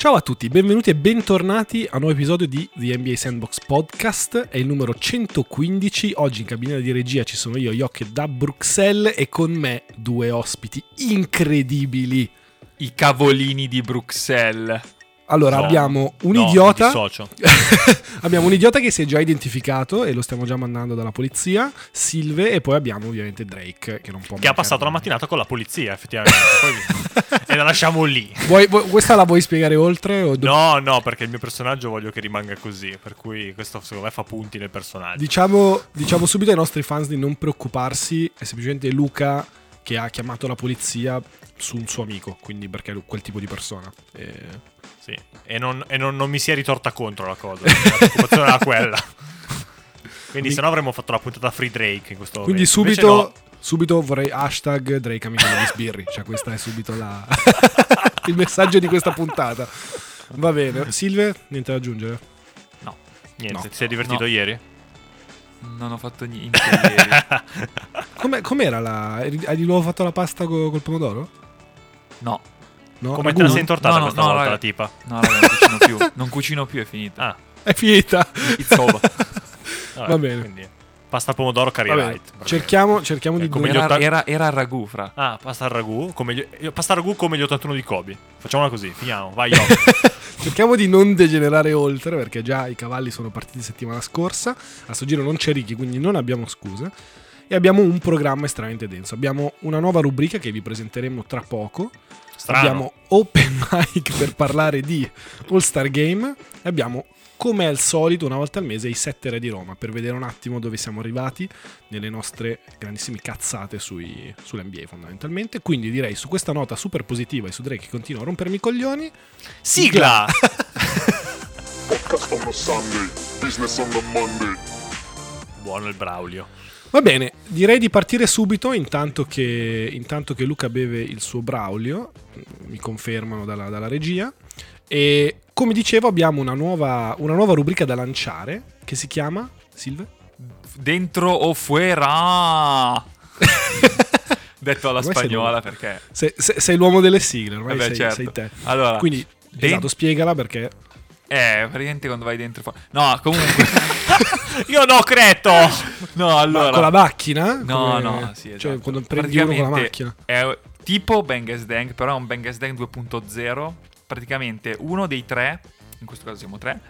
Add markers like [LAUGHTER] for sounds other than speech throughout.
Ciao a tutti, benvenuti e bentornati a un nuovo episodio di The NBA Sandbox Podcast, è il numero 115, oggi in cabina di regia ci sono io, Jokke da Bruxelles e con me due ospiti incredibili. I cavolini di Bruxelles. Allora, No, abbiamo un no, idiota. [LAUGHS] abbiamo un idiota che si è già identificato e lo stiamo già mandando dalla polizia. Silve, e poi abbiamo ovviamente Drake che non può Che ha passato la mattinata con la polizia, effettivamente. [LAUGHS] Poi- e la lasciamo lì. Vuoi- vuoi- questa la vuoi spiegare oltre? O do- No, no, perché il mio personaggio voglio che rimanga così. Per cui questo secondo me fa punti nel personaggio. Diciamo, diciamo subito ai nostri fans di non preoccuparsi, è semplicemente Luca che ha chiamato la polizia su un suo amico, quindi perché è quel tipo di persona. E- Sì. E, non, e non- non mi si è ritorta contro la cosa. La preoccupazione era quella. [LAUGHS] Quindi, se no, avremmo fatto la puntata Free Drake in questo Quindi momento. Invece subito, no. subito vorrei hashtag Drake amico degli sbirri, cioè questa è subito la... [LAUGHS] il messaggio di questa puntata. Va bene, Silve, niente da aggiungere? No, Niente, No. ti sei divertito No. ieri? non ho fatto niente ieri. [LAUGHS] Com'è- com'era la... Hai di nuovo fatto la pasta co- col pomodoro? No, No, Come ragù? te la sei intortata No, no, questa no, volta raga. la tipa? no, raga, non cucino più. Non cucino più, è finita. Ah, È finita. It's over. [LAUGHS] vabbè, Va bene. quindi pasta al pomodoro curry Va bene, light. Cerchiamo, cerchiamo di... Eh, come non- gli Era, otta- era, era il ragù, fra. Ah, pasta al ragù come gli, pasta al ragù come gli 81 di Kobe. Facciamola così, finiamo. Vai, io. [LAUGHS] Cerchiamo di non degenerare oltre perché già i cavalli sono partiti settimana scorsa. A sto giro non c'è Ricky, quindi non abbiamo scuse. E abbiamo un programma estremamente denso. Abbiamo una nuova rubrica che vi presenteremo tra poco. Strano. Abbiamo open [LAUGHS] mic per parlare di All Star Game. E abbiamo, come al solito, una volta al mese i sette re di Roma per vedere un attimo dove siamo arrivati nelle nostre grandissime cazzate sui, sull'NBA fondamentalmente. Quindi direi su questa nota super positiva e su Drake che continua a rompermi i coglioni. Sigla! [LAUGHS] Podcast on a Sunday, business on the Monday. Buono il Braulio. Va bene, direi di partire subito intanto che, intanto che Luca beve il suo Braulio, mi confermano dalla, dalla regia. E come dicevo abbiamo una nuova, una nuova rubrica da lanciare che si chiama Silve? Dentro o fuera. [LAUGHS] Detto alla Ormai sei spagnola nuovo. perché... Se- se- sei l'uomo delle sigle, ormai Vabbè, sei, certo. sei te. Allora, Quindi, den- esatto, spiegala perché... Eh, praticamente quando vai dentro. No, comunque... [LAUGHS] Io no, creto! no, Ma allora... con la macchina? No, Come- no, sì, Cioè, esatto. quando prendi uno con la macchina. È tipo Bang Dang, però è un Bang Dang 2.0. Praticamente uno dei tre, in questo caso siamo tre,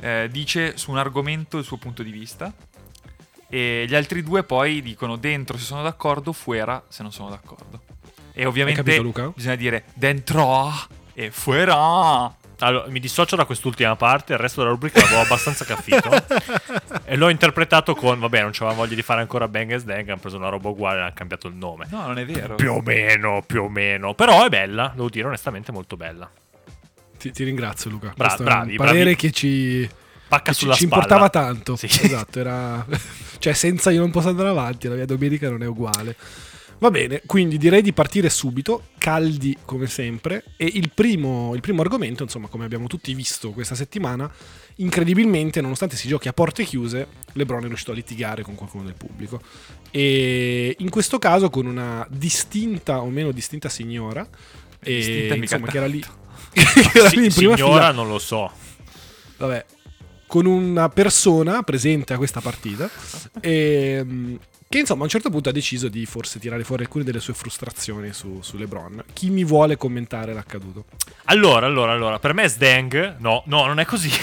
eh, dice su un argomento il suo punto di vista. E gli altri due poi dicono dentro se sono d'accordo, fuera se non sono d'accordo. E ovviamente capito, bisogna dire dentro e fuera. Allora, mi dissocio da quest'ultima parte, il resto della rubrica l'avevo abbastanza capito. [LAUGHS] e l'ho interpretato con, vabbè, non c'aveva voglia di fare ancora Bang as Dang, hanno preso una roba uguale e hanno cambiato il nome. No, non è vero. Più o meno, più o meno. Però è bella, devo dire onestamente molto bella. Ti, ti ringrazio Luca. Bra- Questo è bravi, un parere bravi. che ci... Pacca Ci, sulla ci spalla. importava tanto. Sì. Esatto, era... [LAUGHS] cioè senza io non posso andare avanti, la mia domenica non è uguale. Va bene, quindi direi di partire subito, caldi come sempre. E il primo, il primo argomento, insomma, come abbiamo tutti visto questa settimana, incredibilmente, nonostante si giochi a porte chiuse, LeBron è riuscito a litigare con qualcuno del pubblico. E in questo caso con una distinta o meno distinta signora. E, Distinta mica insomma, che era lì, [LAUGHS] che era lì in prima signora, fila. non lo so. Vabbè, con una persona presente a questa partita ehm, che insomma a un certo punto ha deciso di forse tirare fuori alcune delle sue frustrazioni su, su LeBron. Chi mi vuole commentare l'accaduto? Allora, allora, allora, per me Sdang, no, no, non è così. [LAUGHS]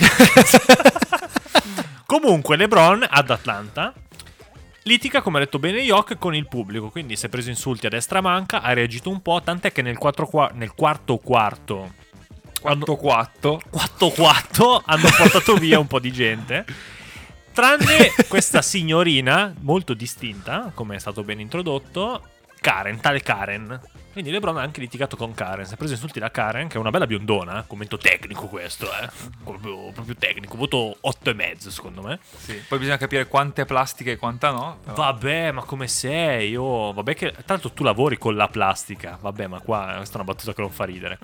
Comunque, LeBron ad Atlanta litiga, come ha detto bene Yok, con il pubblico. Quindi si è preso insulti a destra manca, ha reagito un po', tant'è che nel, quattro qua- nel quarto quarto, Quanto quatto. 4-4, hanno portato via un po' di gente. [LAUGHS] Tranne questa signorina, molto distinta, come è stato ben introdotto, Karen, tale Karen. Quindi LeBron ha anche litigato con Karen. Si è preso insulti da Karen, che è una bella biondona. Commento tecnico questo, eh. Proprio, proprio tecnico. Voto 8,5 secondo me. Sì. Poi bisogna capire quanta è plastica e quanta no. però- Vabbè, ma come sei? Oh, vabbè che tanto tu lavori con la plastica. Vabbè, ma qua questa è una battuta che non fa ridere.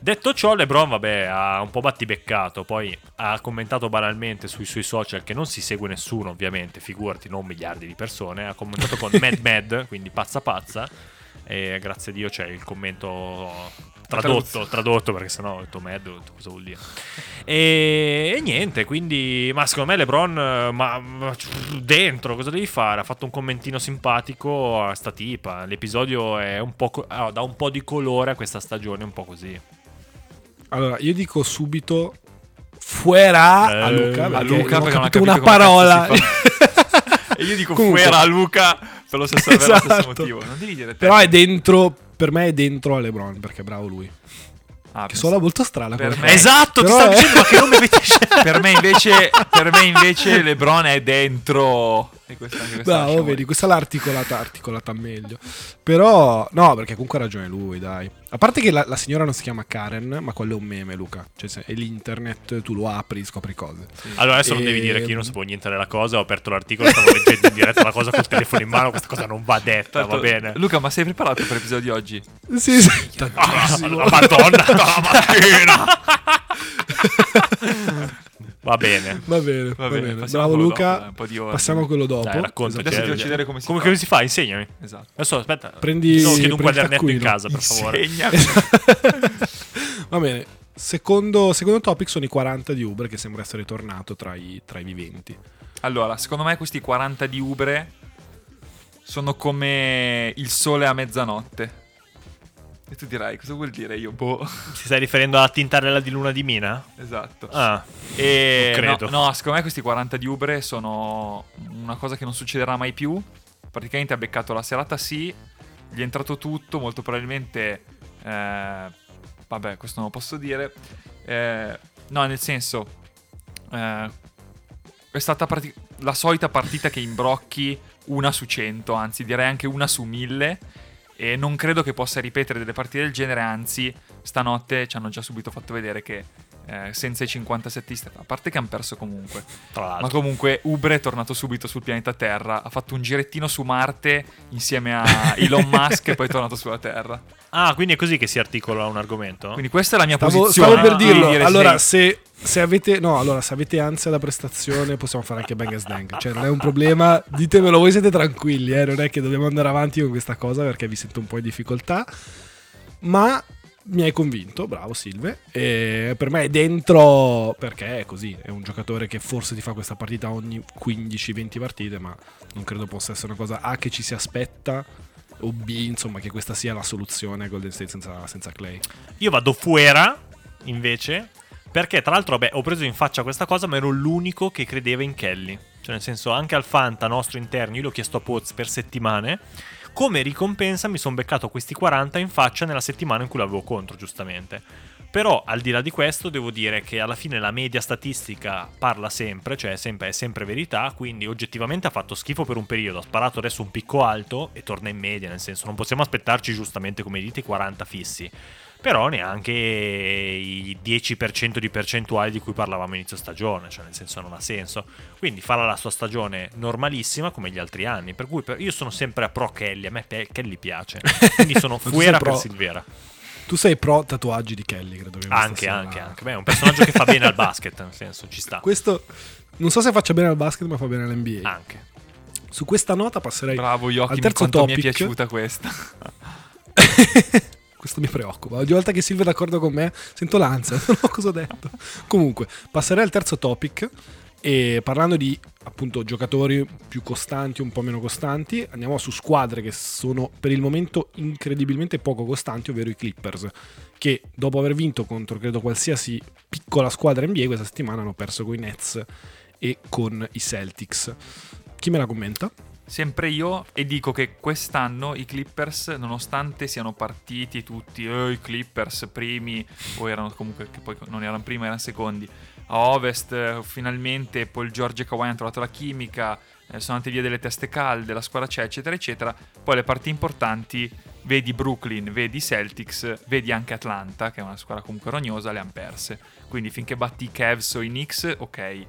Detto ciò, LeBron, vabbè, ha un po' battibeccato. Poi ha commentato banalmente sui suoi social che non si segue nessuno, ovviamente. Figurati, non miliardi di persone. Ha commentato con [LAUGHS] Mad Mad, quindi pazza pazza. E grazie a Dio c'è il commento tradotto, tradotto perché sennò ho detto, cosa vuol dire. E, e niente, quindi, ma secondo me LeBron, ma, ma dentro, cosa devi fare? Ha fatto un commentino simpatico a sta tipa. L'episodio è un po' co- ah, dà un po' di colore a questa stagione, un po' così. Allora, io dico subito fuera Eh, a Luca, a perché Luca non perché non ha capito capito una parola. [LAUGHS] E io dico Comunque. fuera a Luca per lo stesso, per lo stesso Esatto. motivo. Non devi dire te. Però è dentro, per me è dentro a LeBron, perché è bravo lui. Ah, Che suona molto strana. Esatto, ti Però stavo è- dicendo, che nome avete scelto? [LAUGHS] per me invece per me invece LeBron è dentro e questa, anche questa Bravo, lascia vedi, questa l'ha articolata, articolata meglio. Però, no, perché comunque ha ragione lui, dai. A parte che la, la signora non si chiama Karen, ma quello è un meme, Luca. Cioè, se è l'internet, tu lo apri, scopri cose. Allora adesso non E- devi dire che io non sapevo niente della cosa, ho aperto l'articolo, stavo leggendo in diretta una cosa col telefono in mano, questa cosa non va detta, Tanto- va bene. Luca, ma sei preparato per l'episodio di oggi? Sì, sì. Ah, la Madonna, la mattina. [LAUGHS] [LAUGHS] Va bene. Va bene, Va bene, Bravo Luca. dopo, dai, un po' di ordine. Passiamo a quello dopo. Dai, raccontaci. Adesso ti faccio vedere come si come, fa. come si fa? Insegnami. Esatto. Adesso aspetta. Prendi- No, chiedo un prendi quadernetto in casa, per favore. [LAUGHS] Va bene. Secondo, secondo topic sono i 40 di Uber che sembra essere tornato tra i, tra i viventi. Allora, secondo me questi 40 di Ubre sono come il sole a mezzanotte. E tu dirai, cosa vuol dire? Io, boh. Ti stai riferendo alla tintarella di luna di Mina? esatto. Ah, E credo. No, no, secondo me questi 40 di Ubre sono una cosa che non succederà mai più. Praticamente ha beccato la serata sì, gli è entrato tutto, molto probabilmente... eh, vabbè, questo non lo posso dire. Eh, no, nel senso... eh, è stata prati- la solita partita che imbrocchi una su 100, anzi direi anche una su 1000 e non credo che possa ripetere delle partite del genere, anzi stanotte ci hanno già subito fatto vedere che eh, senza i 57 a parte che hanno perso comunque, tra ma l'altro. comunque Ubre è tornato subito sul pianeta Terra, ha fatto un girettino su Marte insieme a [LAUGHS] Elon Musk e poi è tornato sulla Terra. Ah, quindi è così che si articola un argomento? Quindi questa è la mia Stavo, posizione. stavo per di dirlo. dire, allora, se, se avete, no, allora, se avete ansia da prestazione, possiamo fare anche Bang Dang. Cioè, non è un problema. Ditemelo, voi siete tranquilli. Eh? Non è che dobbiamo andare avanti con questa cosa perché vi sento un po' in difficoltà. Ma mi hai convinto, bravo Silve. E per me è dentro perché è così. È un giocatore che forse ti fa questa partita ogni 15-20 partite, ma non credo possa essere una cosa A che ci si aspetta. O B, insomma, che questa sia la soluzione a Golden State senza, senza Clay. Io vado fuera, invece, perché tra l'altro, vabbè, ho preso in faccia questa cosa, ma ero l'unico che credeva in Kelly. Cioè, nel senso, anche al Fanta nostro interno, io l'ho chiesto a Poz per settimane. Come ricompensa mi sono beccato questi 40 in faccia nella settimana in cui l'avevo contro, giustamente. Però, al di là di questo, devo dire che alla fine la media statistica parla sempre, cioè è sempre, è sempre verità, quindi oggettivamente ha fatto schifo per un periodo, ha sparato adesso un picco alto e torna in media, nel senso non possiamo aspettarci giustamente, come dite, i 40 fissi però neanche i 10% di percentuali di cui parlavamo inizio stagione, cioè nel senso non ha senso. Quindi farà la sua stagione normalissima come gli altri anni, per cui io sono sempre a pro Kelly, a me Kelly piace, quindi sono [LAUGHS] fuera per pro- Silvera. Tu sei pro tatuaggi di Kelly, credo che Anche, sia anche, anche. Beh, è un personaggio che fa bene al basket, nel senso ci sta. Questo non so se faccia bene al basket, ma fa bene all'NBA. Anche. Su questa nota passerei Bravo al Joachim, terzo quanto mi è topic. piaciuta questa. [LAUGHS] Questo mi preoccupa. Ogni volta che Silvia è d'accordo con me, sento l'ansia. [LAUGHS] Non so cosa ho detto. Comunque, passerei al terzo topic. E parlando di appunto giocatori più costanti, un po' meno costanti, andiamo su squadre che sono per il momento incredibilmente poco costanti, ovvero i Clippers, che dopo aver vinto contro credo qualsiasi piccola squadra NBA questa settimana hanno perso con i Nets e con i Celtics. Chi me la commenta? Sempre io e dico che quest'anno i Clippers, nonostante siano partiti tutti, eh, i Clippers primi, o erano comunque, che poi non erano primi, erano secondi, a Ovest finalmente Paul George e Kawhi hanno trovato la chimica, eh, sono andate via delle teste calde, la squadra c'è, eccetera, eccetera. Poi le partite importanti, vedi Brooklyn, vedi Celtics, vedi anche Atlanta, che è una squadra comunque rognosa, le hanno perse. Quindi finché batti i Cavs o i Knicks, ok,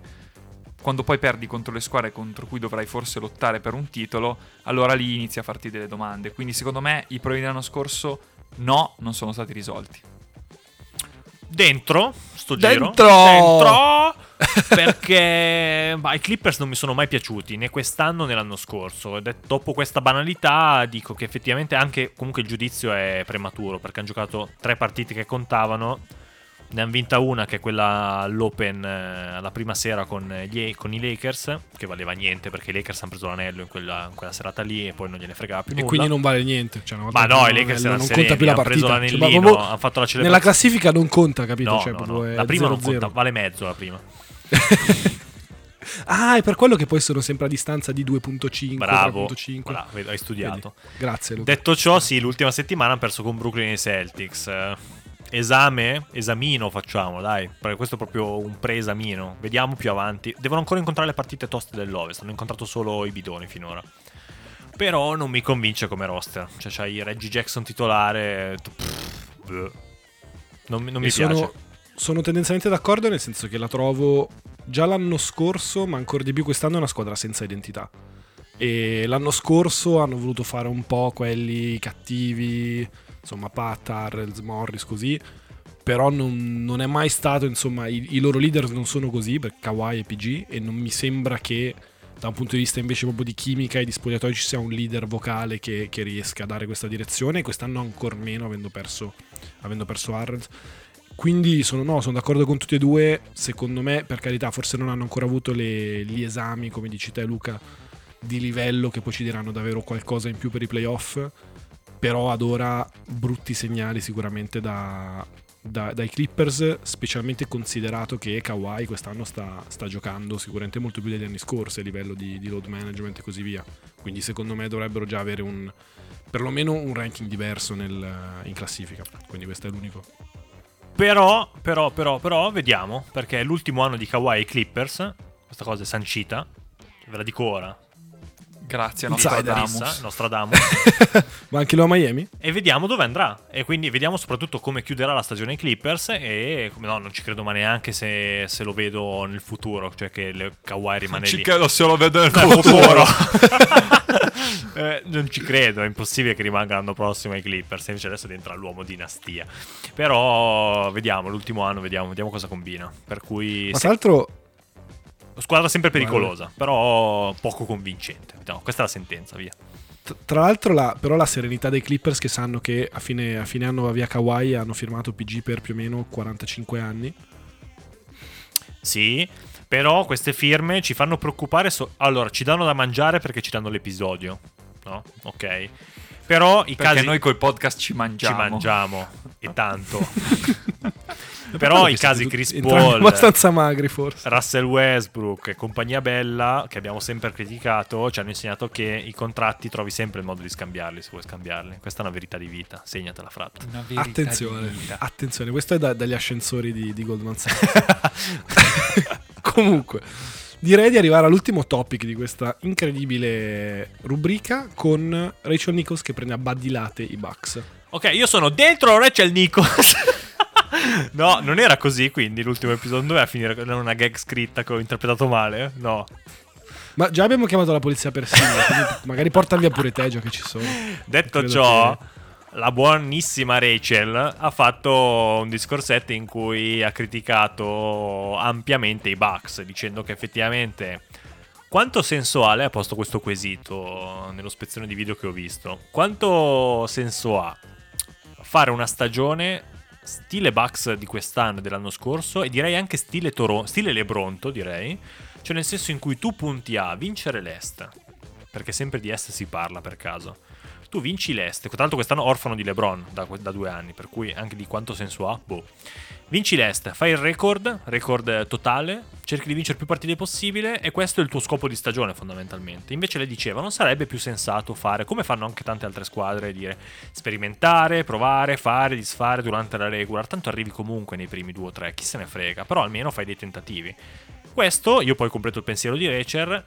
quando poi perdi contro le squadre contro cui dovrai forse lottare per un titolo, allora lì inizi a farti delle domande. Quindi secondo me i problemi dell'anno scorso no, non sono stati risolti. Dentro, sto Dentro! giro. Dentro! [LAUGHS] perché bah, i Clippers non mi sono mai piaciuti né quest'anno né l'anno scorso. Ed è- dopo questa banalità dico che effettivamente anche comunque il giudizio è prematuro perché hanno giocato tre partite che contavano. Ne hanno vinta una che è quella all'Open eh, la prima sera con, gli- con i Lakers, che valeva niente perché i Lakers hanno preso l'anello in quella, in quella serata lì e poi non gliene fregava più E nulla. quindi non vale niente. Cioè, Ma no, non i Lakers erano non sereni, conta più la hanno partita. Cioè, l'anellino, proprio hanno fatto la nella celebrazione. classifica non conta, capito? No, cioè, no, no. La prima non 0-0. conta, vale mezzo la prima. [LAUGHS] Ah, è per quello che poi sono sempre a distanza di 2.5, Bravo, 3.5. bravo, hai studiato. Vedi? Grazie, Luca. Detto ciò, sì, l'ultima settimana hanno perso con Brooklyn e i Celtics. Esame, esamino facciamo, dai, perché questo è proprio un pre-esamino. Vediamo più avanti. Devono ancora incontrare le partite toste dell'Ovest, hanno incontrato solo i bidoni finora. Però non mi convince come roster. Cioè, c'hai Reggie Jackson titolare. pff, non, mi- non mi sono, piace. sono tendenzialmente d'accordo nel senso che la trovo già l'anno scorso, ma ancora di più quest'anno, una squadra senza identità. E l'anno scorso hanno voluto fare un po' quelli cattivi, insomma, Pat, Harrells, Morris, così. Però non, non è mai stato, insomma, i, i loro leader non sono così, per Kawhi e PG, e non mi sembra che da un punto di vista invece proprio di chimica e di spogliatoio ci sia un leader vocale che, che riesca a dare questa direzione. Quest'anno ancora meno, avendo perso, avendo perso Harrells. Quindi sono, no, sono d'accordo con tutti e due. Secondo me, per carità, forse non hanno ancora avuto le- gli esami, come dici te, Luca, di livello che poi ci diranno davvero qualcosa in più per i playoff. Però ad ora brutti segnali sicuramente da- da- dai Clippers, specialmente considerato che Kawhi quest'anno sta, sta giocando sicuramente molto più degli anni scorsi a livello di, di load management e così via. Quindi secondo me dovrebbero già avere un perlomeno un ranking diverso nel- in classifica. Quindi questo è l'unico. Però, però, però, però, vediamo. Perché è l'ultimo anno di Kawhi ai Clippers. Questa cosa è sancita. Ve la dico ora. Grazie. Nostradamus. Nostradamus. [LAUGHS] Ma anche lo a Miami? e vediamo dove andrà. E quindi vediamo soprattutto come chiuderà la stagione ai Clippers. E come no, non ci credo ma neanche se, se lo vedo nel futuro. Cioè che Kawhi rimane Ci lì. credo se lo vedo nel Nel futuro. [LAUGHS] Eh, non ci credo, è impossibile che rimanga l'anno prossimo ai Clippers. Invece adesso diventerà l'uomo dinastia. Però vediamo, l'ultimo anno vediamo, vediamo cosa combina. Per cui Ma se- tra l'altro, squadra sempre pericolosa, però poco convincente. Vediamo, questa è la sentenza, via. tra l'altro la, però la serenità dei Clippers che sanno che a fine, a fine anno va via Kawhi hanno firmato PG per più o meno 45 anni. Sì, però queste firme ci fanno preoccupare. so- allora, ci danno da mangiare perché ci danno l'episodio, no? Ok. Però i Perché casi noi col podcast ci ci mangiamo. mangiamo e tanto. Per [LAUGHS] [LAUGHS] però i casi Chris Paul, abbastanza magri forse. Russell Westbrook e compagnia bella, che abbiamo sempre criticato, ci hanno insegnato che i contratti trovi sempre il modo di scambiarli se vuoi scambiarli. Questa è una verità di vita, segnatela di Attenzione, attenzione, questo è da- dagli ascensori di, di Goldman [LAUGHS] Sachs. Comunque, direi di arrivare all'ultimo topic di questa incredibile rubrica con Rachel Nichols che prende a badilate i Bucks. Ok, io sono dentro Rachel Nichols. [LAUGHS] no, non era così, quindi l'ultimo episodio doveva finire con una gag scritta che ho interpretato male? No. Ma già abbiamo chiamato la polizia per Silvia, quindi magari porta via pure te già che ci sono. Detto Credo ciò, che- la buonissima Rachel ha fatto un discorsetto in cui ha criticato ampiamente i Bucks, dicendo che effettivamente quanto senso ha, posto questo quesito nello spezzone di video che ho visto, quanto senso ha fare una stagione stile Bucks di quest'anno dell'anno scorso e direi anche stile Toronto, stile Lebronto direi, cioè nel senso in cui tu punti a vincere l'Est, perché sempre di Est si parla per caso. Tu vinci l'Est, tra l'altro quest'anno orfano di LeBron da, da due anni, per cui anche di quanto senso ha, boh. Vinci l'Est, fai il record, record totale, cerchi di vincere più partite possibile e questo è il tuo scopo di stagione fondamentalmente. Invece lei diceva non sarebbe più sensato fare, come fanno anche tante altre squadre, dire sperimentare, provare, fare, disfare durante la regular, tanto arrivi comunque nei primi due o tre, chi se ne frega, però almeno fai dei tentativi. Questo, io poi completo il pensiero di Recher,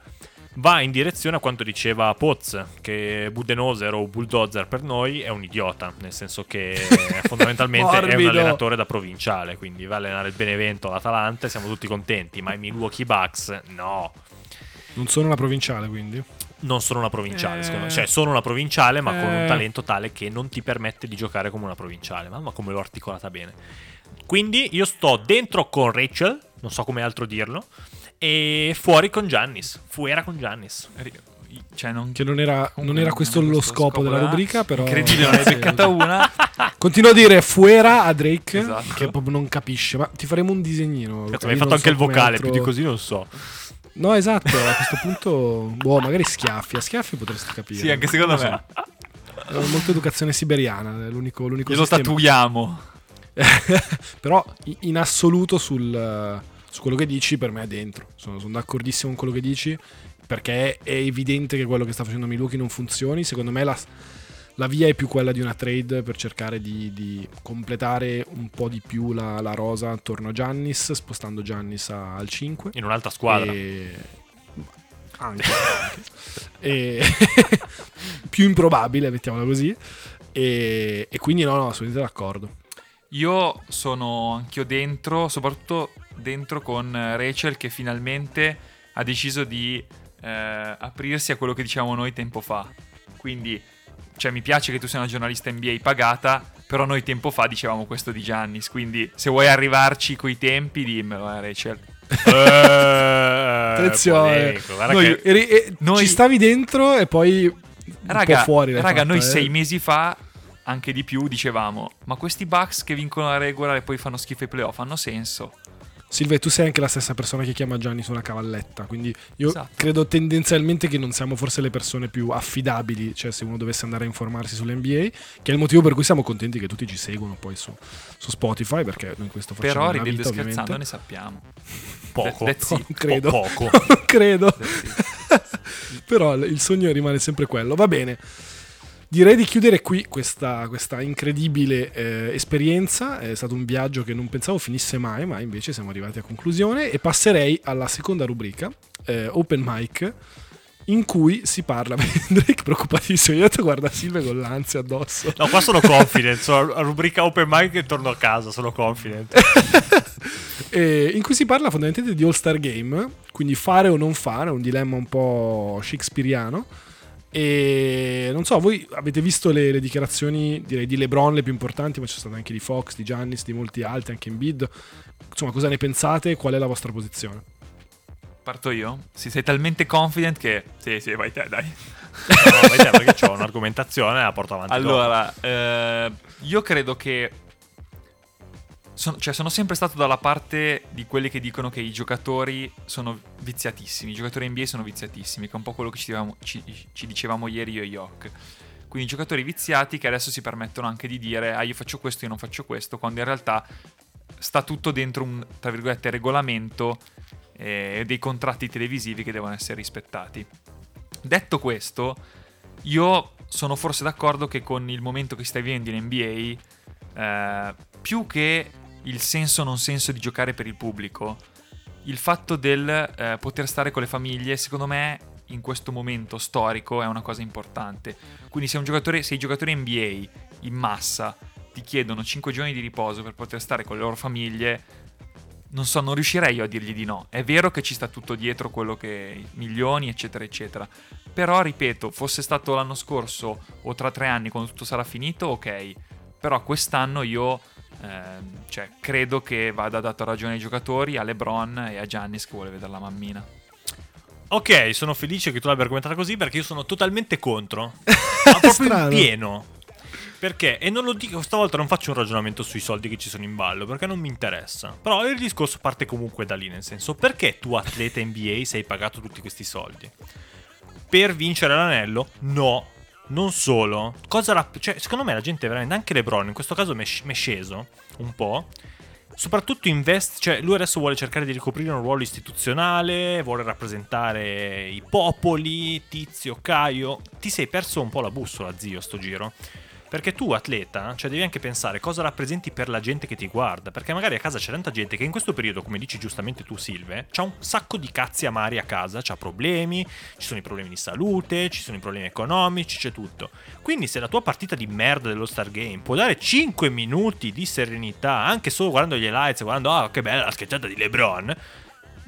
va in direzione a quanto diceva Poz, che Budenholzer o Bulldozer per noi è un idiota, nel senso che [LAUGHS] fondamentalmente è un allenatore da provinciale, quindi va a allenare il Benevento all'Atalanta e siamo tutti contenti, ma i Milwaukee Bucks no. Non sono una provinciale quindi. Non sono una provinciale, Eh. secondo me. Cioè, sono una provinciale, ma con un Eh. talento tale che non ti permette di giocare come una provinciale. Mamma come l'ho articolata bene. Quindi io sto dentro con Rachel, non so come altro dirlo. E fuori con Giannis, fuera con Giannis. Cioè, non... Che non era, non era questo lo scopo della eh. rubrica, però... Incredibile, non hai [LAUGHS] beccata una. [LAUGHS] Continuo a dire fuera a Drake, Esatto. che proprio non capisce. Ma ti faremo un disegnino. Mi hai fatto non anche il so come vocale, altro- più di così non so. No, esatto, a questo punto... Boh, magari schiaffi. A schiaffi potresti capire. Sì, anche secondo Non me. so. Molto educazione siberiana, è l'unico, l'unico Glielo tatuiamo. [LAUGHS] Però in assoluto sul, su quello che dici per me è dentro. Sono, sono d'accordissimo con quello che dici perché è evidente che quello che sta facendo Milwaukee non funzioni. Secondo me la, la via è più quella di una trade per cercare di, di completare un po' di più la, la rosa attorno a Giannis, spostando Giannis a- al 5. In un'altra squadra. E... Anche, anche. E- [LAUGHS] più improbabile, mettiamola così. E, e quindi no, no, assolutamente d'accordo. Io sono anch'io dentro, soprattutto dentro con eh, Rachel che finalmente ha deciso di eh, aprirsi a quello che dicevamo noi tempo fa. Quindi, cioè, mi piace che tu sia una giornalista NBA pagata, però noi tempo fa dicevamo questo di Giannis. Quindi, se vuoi arrivarci coi tempi, dimmelo, eh, Rachel. [LAUGHS] Eh, Attenzione. Noi- che- Eri- e Noi- Ci stavi dentro e poi un Raga, po' fuori. raga fatta, noi eh. sei mesi fa, anche di più, dicevamo: Ma questi Bucks che vincono la regola e poi fanno schifo ai playoff hanno senso? Silvia, tu sei anche la stessa persona che chiama Gianni su una cavalletta. Quindi io Esatto. credo tendenzialmente che non siamo forse le persone più affidabili. Cioè, se uno dovesse andare a informarsi sull'NBA, che è il motivo per cui siamo contenti che tutti ci seguono poi su, su Spotify. Perché noi questo facciamo Però, una ridendo vita, e scherzando, ovviamente. ne sappiamo. poco. It. non [LAUGHS] credo. Po- poco. non [LAUGHS] credo. [LAUGHS] Però il sogno rimane sempre quello. Va bene. Direi di chiudere qui questa, questa incredibile eh, esperienza. È stato un viaggio che non pensavo finisse mai, ma invece siamo arrivati a conclusione. E passerei alla seconda rubrica, eh, Open Mic, in cui si parla. [LAUGHS] Drake preoccupatissimo. Io ti guarda Silvia con l'ansia addosso. No, qua sono confident. Sono rubrica open mic e torno a casa. Sono confident. [LAUGHS] In cui si parla fondamentalmente di All-Star Game, quindi fare o non fare, un dilemma un po' shakespeariano. E non so, voi avete visto le, le dichiarazioni, direi di LeBron, le più importanti, ma c'è state anche di Fox, di Giannis, di molti altri, anche in bid. Insomma, cosa ne pensate? Qual è la vostra posizione? Parto io? Sì, sei talmente confident che. Sì, sì, vai te, dai. No, vai te, perché ho un'argomentazione e la porto avanti. Allora, eh, io credo che. Sono, cioè, sono sempre stato dalla parte di quelli che dicono che i giocatori sono viziatissimi. I giocatori NBA sono viziatissimi, che è un po' quello che ci dicevamo, ci- ci dicevamo ieri io e Yok. Quindi giocatori viziati che adesso si permettono anche di dire: Ah, io faccio questo, io non faccio questo, quando in realtà sta tutto dentro un tra virgolette regolamento eh, dei contratti televisivi che devono essere rispettati. Detto questo, io sono forse d'accordo che con il momento che stai vivendo in NBA, eh, più che il senso o non senso di giocare per il pubblico, il fatto del eh, poter stare con le famiglie, secondo me, in questo momento storico è una cosa importante. Quindi se, se i giocatori NBA in massa ti chiedono 5 giorni di riposo per poter stare con le loro famiglie, non so, non riuscirei io a dirgli di no. È vero che ci sta tutto dietro quello che milioni, eccetera, eccetera. Però, ripeto, fosse stato l'anno scorso o tra tre anni quando tutto sarà finito, ok. Però quest'anno io cioè, credo che vada dato ragione ai giocatori, a LeBron e a Giannis che vuole vedere la mammina. Ok, sono felice che tu l'abbia argomentata così perché io sono totalmente contro. [LAUGHS] Ma proprio Strano. in pieno. Perché? E non lo dico, stavolta non faccio un ragionamento sui soldi che ci sono in ballo, perché non mi interessa. Però il discorso parte comunque da lì, nel senso, perché tu atleta NBA sei pagato tutti questi soldi? Per vincere l'anello? No. Non solo. Cosa rapp- cioè, secondo me la gente veramente, anche LeBron, in questo caso mi è sceso un po'. Soprattutto invest, cioè lui adesso vuole cercare di ricoprire un ruolo istituzionale, vuole rappresentare i popoli, Tizio, Caio. Ti sei perso un po' la bussola, zio, sto giro. Perché tu, atleta, cioè devi anche pensare cosa rappresenti per la gente che ti guarda. Perché magari a casa c'è tanta gente che in questo periodo, come dici giustamente tu, Silve, c'ha un sacco di cazzi amari a casa, c'ha problemi, ci sono i problemi di salute, ci sono i problemi economici, c'è tutto. Quindi se la tua partita di merda dello Star Game può dare 5 minuti di serenità, anche solo guardando gli highlights, guardando, ah, che bella la schiacciata di LeBron,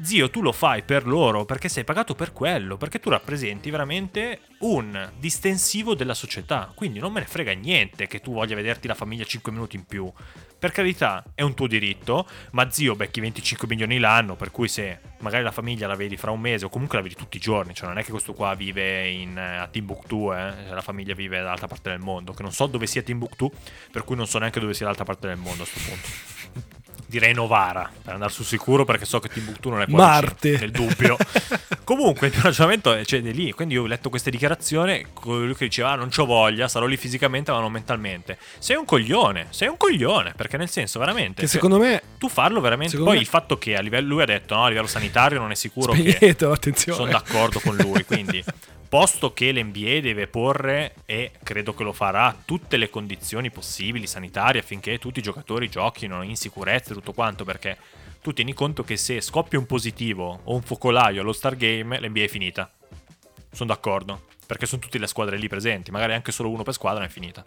Zio, tu lo fai per loro perché sei pagato per quello, perché tu rappresenti veramente un distensivo della società. Quindi non me ne frega niente che tu voglia vederti la famiglia 5 minuti in più. Per carità, è un tuo diritto, ma zio becchi 25 milioni l'anno, per cui se magari la famiglia la vedi fra un mese o comunque la vedi tutti i giorni, cioè non è che questo qua vive in, eh, a Timbuktu, eh, la famiglia vive dall'altra parte del mondo, che non so dove sia Timbuktu, per cui non so neanche dove sia l'altra parte del mondo a questo punto. Direi Novara, per andare sul sicuro perché so che Timbuktu non è qua Marte. nel dubbio. [LAUGHS] Comunque il mio ragionamento è cioè, lì, quindi io ho letto queste dichiarazioni, lui che diceva ah, non c'ho voglia, sarò lì fisicamente ma non mentalmente. Sei un coglione, sei un coglione, perché nel senso veramente... Che cioè, secondo me. tu farlo veramente. Poi me- il fatto che a livello, lui ha detto no, a livello sanitario non è sicuro che Spegnetelo, attenzione. sono d'accordo con lui. Quindi, [LAUGHS] posto che l'NBA deve porre, e credo che lo farà, tutte le condizioni possibili sanitarie affinché tutti i giocatori giochino in sicurezza e tutto quanto, perché tu tieni conto che se scoppia un positivo o un focolaio allo Star Game, l'NBA è finita. Sono d'accordo, perché sono tutte le squadre lì presenti, magari anche solo uno per squadra è finita.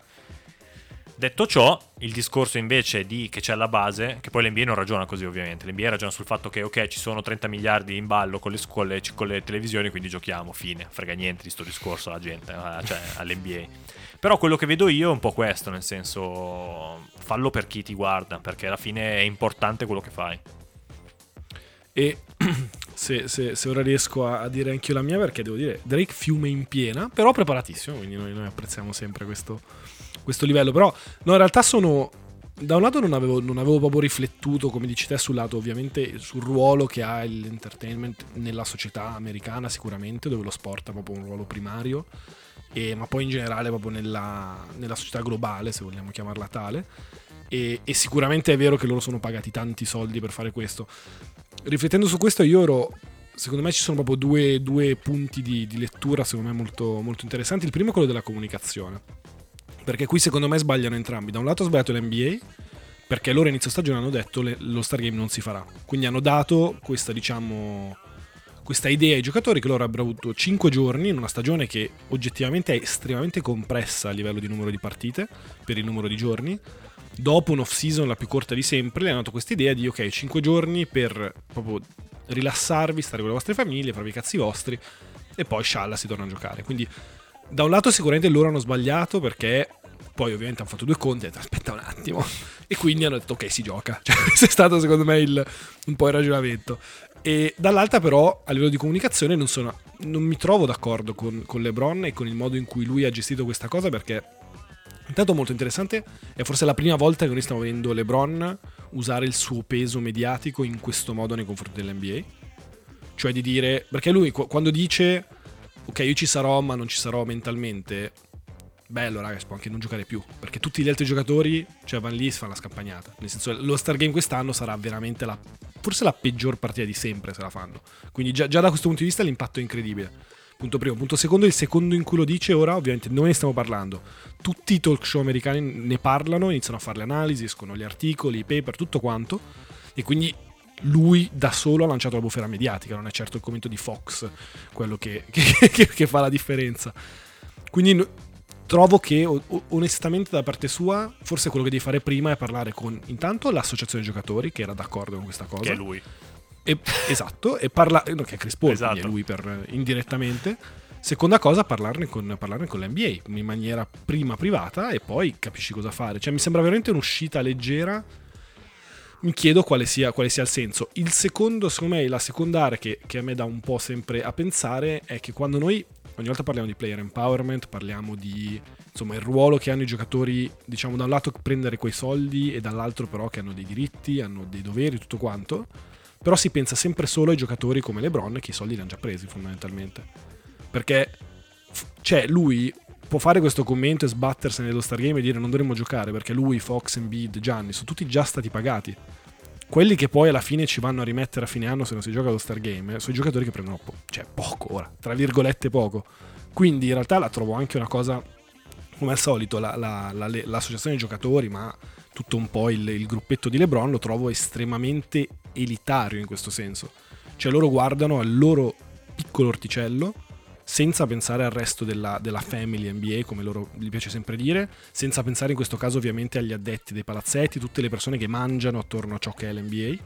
Detto ciò, il discorso invece di che c'è alla base, che poi l'NBA non ragiona così ovviamente, l'NBA ragiona sul fatto che ok ci sono 30 miliardi in ballo con le, scuole, con le televisioni, quindi giochiamo, fine, frega niente di sto discorso alla gente, eh, cioè [LAUGHS] all'NBA. Però quello che vedo io è un po' questo, nel senso fallo per chi ti guarda, perché alla fine è importante quello che fai. E [CLEARS THROAT] se, se- se ora riesco a, a dire anch'io la mia, perché devo dire, Drake fiume in piena, però preparatissimo, quindi noi, noi apprezziamo sempre questo, questo livello. Però, no, in realtà sono... Da un lato non avevo, non avevo proprio riflettuto, come dici te, sul lato ovviamente sul ruolo che ha l'entertainment nella società americana sicuramente, dove lo sport ha proprio un ruolo primario, e- ma poi in generale proprio nella, nella società globale, se vogliamo chiamarla tale. E, e sicuramente è vero che loro sono pagati tanti soldi per fare questo riflettendo su questo, io ero. Secondo me ci sono proprio due, due punti di, di lettura, secondo me, molto, molto interessanti. Il primo è quello della comunicazione. Perché qui, secondo me, sbagliano entrambi. Da un lato ha sbagliato l'NBA, perché loro inizio stagione hanno detto che lo Star Game non si farà. Quindi hanno dato questa, diciamo. Questa idea ai giocatori che loro avrebbero avuto 5 giorni in una stagione che oggettivamente è estremamente compressa a livello di numero di partite per il numero di giorni dopo un off-season la più corta di sempre, le hanno dato questa idea di ok, 5 giorni per proprio rilassarvi, stare con le vostre famiglie, farvi i cazzi vostri e poi scialla si torna a giocare. Quindi da un lato sicuramente loro hanno sbagliato perché poi ovviamente hanno fatto due conti e hanno detto aspetta un attimo e quindi hanno detto ok si gioca. [LAUGHS] Cioè questo è stato secondo me il- un po' il ragionamento. E dall'altra però a livello di comunicazione non, sono, non mi trovo d'accordo con, con LeBron e con il modo in cui lui ha gestito questa cosa perché Intanto molto interessante, è forse la prima volta che noi stiamo vedendo LeBron usare il suo peso mediatico in questo modo nei confronti dell'NBA. Cioè di dire, perché lui qu- quando dice ok io ci sarò ma non ci sarò mentalmente, bello ragazzi può anche non giocare più, perché tutti gli altri giocatori, cioè van lì e fanno la scampagnata. Nel senso lo Star Game quest'anno sarà veramente la, forse la peggior partita di sempre se la fanno. Quindi già, già da questo punto di vista l'impatto è incredibile. Punto primo. Punto secondo, il secondo in cui lo dice ora, ovviamente noi ne stiamo parlando. Tutti i talk show americani ne parlano, iniziano a fare le analisi, escono gli articoli, i paper, tutto quanto. E quindi lui da solo ha lanciato la bufera mediatica, non è certo il commento di Fox quello che, [LAUGHS] che- che- che fa la differenza. Quindi no- trovo che onestamente da parte sua, forse quello che devi fare prima è parlare con intanto l'associazione giocatori, che era d'accordo con questa cosa. Che è lui. E- esatto, e parla, no, che è Chris Paul, Esatto. è lui per, indirettamente. Seconda cosa, parlarne con, parlarne con l'NBA in maniera prima privata e poi capisci cosa fare. Cioè, mi sembra veramente un'uscita leggera. Mi chiedo quale sia, quale sia il senso. Il secondo, secondo me, la seconda area che, che a me dà un po' sempre a pensare è che quando noi ogni volta parliamo di player empowerment, parliamo di insomma il ruolo che hanno i giocatori, diciamo da un lato prendere quei soldi e dall'altro però che hanno dei diritti, hanno dei doveri, tutto quanto. Però si pensa sempre solo ai giocatori come LeBron che i soldi li hanno già presi fondamentalmente. Perché cioè lui può fare questo commento e sbattersene nello Star Game e dire non dovremmo giocare perché lui, Fox, Embiid, Gianni sono tutti già stati pagati. Quelli che poi alla fine ci vanno a rimettere a fine anno se non si gioca allo Star Game eh, sono i giocatori che prendono po- cioè, poco ora, tra virgolette poco. Quindi in realtà la trovo anche una cosa, come al solito, la- la- la- l'associazione dei giocatori, ma tutto un po' il, il gruppetto di LeBron lo trovo estremamente elitario in questo senso. Cioè loro guardano al loro piccolo orticello senza pensare al resto della, della family NBA, come loro gli piace sempre dire, senza pensare in questo caso ovviamente agli addetti dei palazzetti, tutte le persone che mangiano attorno a ciò che è l'NBA.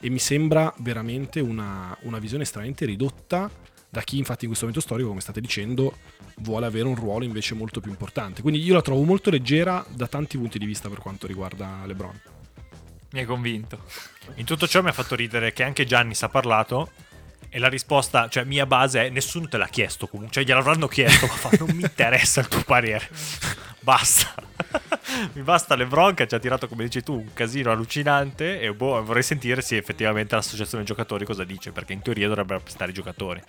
e mi sembra veramente una, una visione estremamente ridotta da chi infatti in questo momento storico, come state dicendo, vuole avere un ruolo invece molto più importante. Quindi io la trovo molto leggera da tanti punti di vista per quanto riguarda LeBron. Mi hai convinto. In tutto ciò mi ha fatto ridere che anche Giannis ha parlato e la risposta, cioè mia base è nessuno te l'ha chiesto comunque, cioè gliel'avranno chiesto, ma fa, non mi interessa il tuo parere. [LAUGHS] Basta. [LAUGHS] mi basta LeBron che ci ha tirato, come dici tu, un casino allucinante e boh, vorrei sentire se effettivamente l'associazione giocatori cosa dice, perché in teoria dovrebbero rappresentare i giocatori.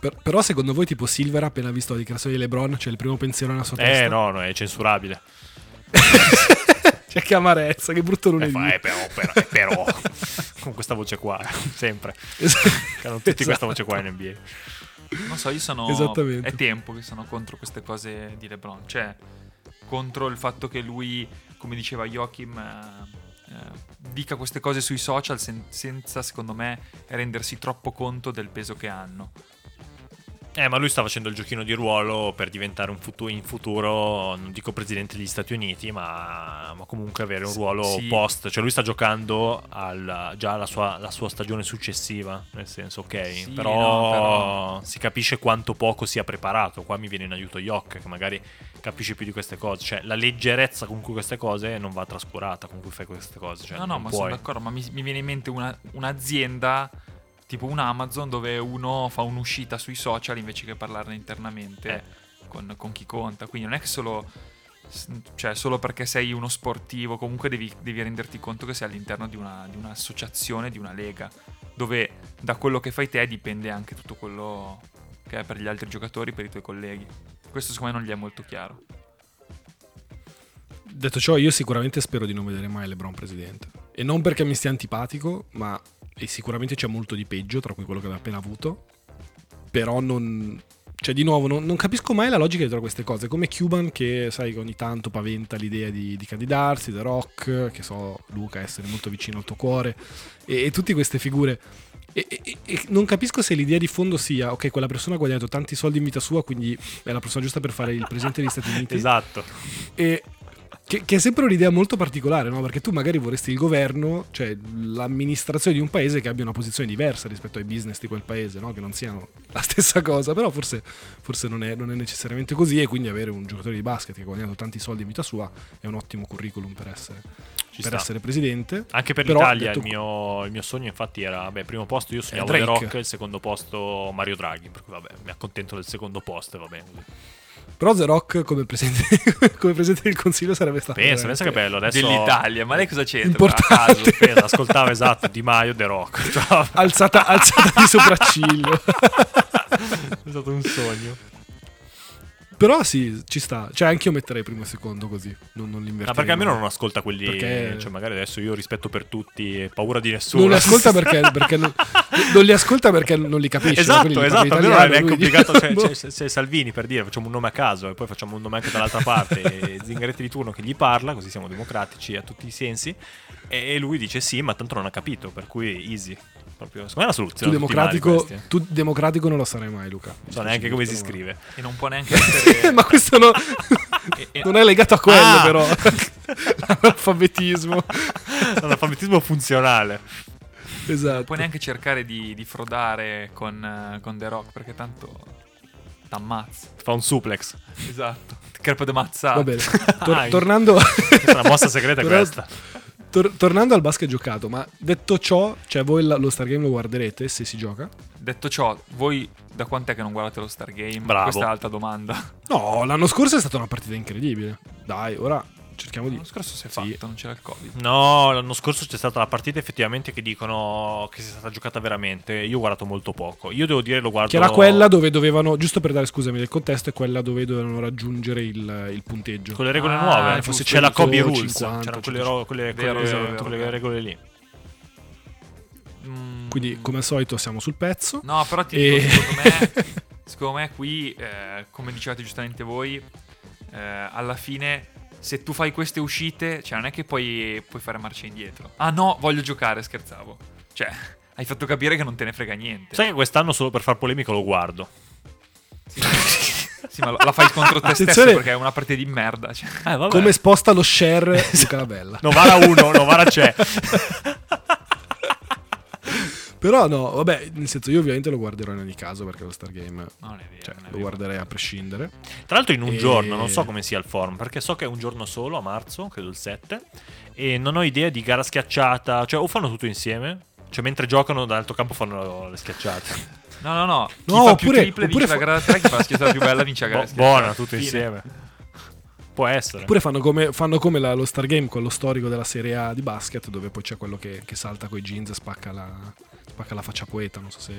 Per- però secondo voi tipo Silver appena visto la dichiarazione di LeBron, c'è il primo pensiero nella sua testa? Eh no, no, è censurabile. [LAUGHS] C'è che amarezza, che brutto Eh, lunedì. fa, eh, però, però, eh, però. Con questa voce qua, [LAUGHS] sempre. Che hanno tutti questa Esatto. voce qua in NBA. Non so, io sono. Esattamente. È tempo che sono contro queste cose di LeBron. Cioè, contro il fatto che lui, come diceva Joachim, eh, eh, dica queste cose sui social sen- senza, secondo me, rendersi troppo conto del peso che hanno. Eh, ma lui sta facendo il giochino di ruolo per diventare un futu- in futuro, non dico presidente degli Stati Uniti, ma, ma comunque avere un Sì, ruolo sì. post. Cioè lui sta giocando al- già la sua, la sua stagione successiva, nel senso, ok, Sì, però, no, però- si capisce quanto poco sia preparato. Qua mi viene in aiuto Yok, che magari capisce più di queste cose. Cioè la leggerezza con cui queste cose non va trascurata, con cui fai queste cose. Cioè, no, no, ma puoi. sono d'accordo, ma mi, mi viene in mente una- un'azienda tipo un Amazon dove uno fa un'uscita sui social invece che parlarne internamente Eh. con, con chi conta. Quindi non è che solo, cioè, solo perché sei uno sportivo, comunque devi, devi renderti conto che sei all'interno di, una- di un'associazione, di una lega, dove da quello che fai te dipende anche tutto quello che è per gli altri giocatori, per i tuoi colleghi. Questo secondo me non gli è molto chiaro. Detto ciò, io sicuramente spero di non vedere mai LeBron presidente. E non perché mi stia antipatico, ma e sicuramente c'è molto di peggio, tra cui quello che aveva appena avuto. Però non. Cioè, di nuovo, non, non capisco mai la logica dietro a queste cose. Come Cuban, che sai, ogni tanto paventa l'idea di, di candidarsi, The Rock, che so, Luca, essere molto vicino al tuo cuore, e, e tutte queste figure. E, e- e non capisco se l'idea di fondo sia, ok, quella persona ha guadagnato tanti soldi in vita sua, quindi è la persona giusta per fare il presidente degli Stati Uniti. Esatto. E che, che è sempre un'idea molto particolare, no? Perché tu magari vorresti il governo, cioè l'amministrazione di un paese che abbia una posizione diversa rispetto ai business di quel paese, no? Che non siano la stessa cosa, però forse, forse non, è, non è necessariamente così e quindi avere un giocatore di basket che ha guadagnato tanti soldi in vita sua è un ottimo curriculum per essere, per essere presidente. Anche per Però, l'Italia detto il mio, il mio sogno infatti era, beh, primo posto io sognavo. The Rock, il secondo posto Mario Draghi, per cui vabbè, mi accontento del secondo posto e va bene. Però The Rock come presidente, [LAUGHS] come presidente del consiglio sarebbe stato... Pensa, pensa che bello, adesso... Dell'Italia, ma lei cosa c'entra? Importante. A caso. Pensa, ascoltava esatto Di Maio The Rock. Cioè, Alzata, alzata di sopracciglio. [LAUGHS] è stato un sogno. Però sì, ci sta. Cioè, anche io metterei primo e secondo così. Non, non li Ma perché almeno non ascolta quelli. Perché- Cioè, magari adesso io rispetto per tutti e paura di nessuno. Non li ascolta perché, [LAUGHS] perché non, non li ascolta perché non li capisce. Esatto, esatto, almeno non è italiano, lui obbligato. dice- Cioè, boh. se, se Salvini per dire facciamo un nome a caso e poi facciamo un nome anche dall'altra parte, [LAUGHS] e Zingaretti di turno che gli parla, così siamo democratici a tutti i sensi. E lui dice sì, ma tanto non ha capito, per cui easy. Proprio, secondo me è una tu soluzione. mali democratico, questi. tu democratico non lo sarai mai, Luca. Non so neanche come si scrive. E non può neanche [LAUGHS] essere... Ma questo no- [LAUGHS] non è legato a quello, Ah! però. [LAUGHS] All'alfabetismo. L'analfabetismo funzionale. Esatto. puoi neanche cercare di, di frodare con, eh, con The Rock perché tanto t'ammazza. Fa un suplex. Esatto. Ti crepa di mazzata. Va bene. Tor- tornando, Questa è una mossa segreta è questa. Tor- tornando al basket giocato, ma detto ciò, cioè voi la- lo Stargame lo guarderete se si gioca? Detto ciò, voi da quant'è che non guardate lo Stargame? Bravo. Questa è l'altra domanda. No, l'anno scorso è stata una partita incredibile. Dai, ora cerchiamo di... L'anno scorso si è Sì. fatto, non c'era il Covid. No, l'anno scorso c'è stata la partita effettivamente che dicono che sia stata giocata veramente. Io ho guardato molto poco. Io devo dire lo guardo. Che era quella dove dovevano, giusto per dare scusami del contesto, è quella dove dovevano raggiungere il, il punteggio. Con le regole Ah, nuove. fosse C'è la Kobe 150, Rules. C'erano quelle, ro- regole lì. Mm, Quindi, come al solito, siamo sul pezzo. No, però ti E- dico, secondo me, [LAUGHS] secondo me qui, eh, come dicevate giustamente voi, eh, alla fine se tu fai queste uscite, cioè non è che poi puoi fare marcia indietro. Ah no, voglio giocare, scherzavo. Cioè, [LAUGHS] hai fatto capire che non te ne frega niente. Sai che quest'anno solo per far polemica lo guardo. Sì, ma la fai contro te stesso Attenzione. perché è una partita di merda. Cioè. Eh, vabbè. Come sposta lo share Luca la Bella. Novara 1, Novara c'è. [LAUGHS] Però no, vabbè, nel senso io ovviamente lo guarderò in ogni caso perché lo Star Game No, non è vero. cioè, non è lo guarderei a prescindere. Tra l'altro in un E- giorno, non so come sia il forum, perché so che è un giorno solo a marzo, credo il 7, e non ho idea di gara schiacciata, cioè o fanno tutto insieme, cioè mentre giocano dall'altro campo fanno le schiacciate. No, no, no. Chi No, fa più oppure- triple oppure vince la fa- gara 3, chi fa la schiacciata più bella vince la gara Bo- schiacciata. buona, tutto insieme. Può essere. Oppure fanno come, fanno come la- lo Star Game, quello storico della Serie A di basket, dove poi c'è quello che, che salta coi jeans e spacca la, spacca la faccia poeta. Non so se,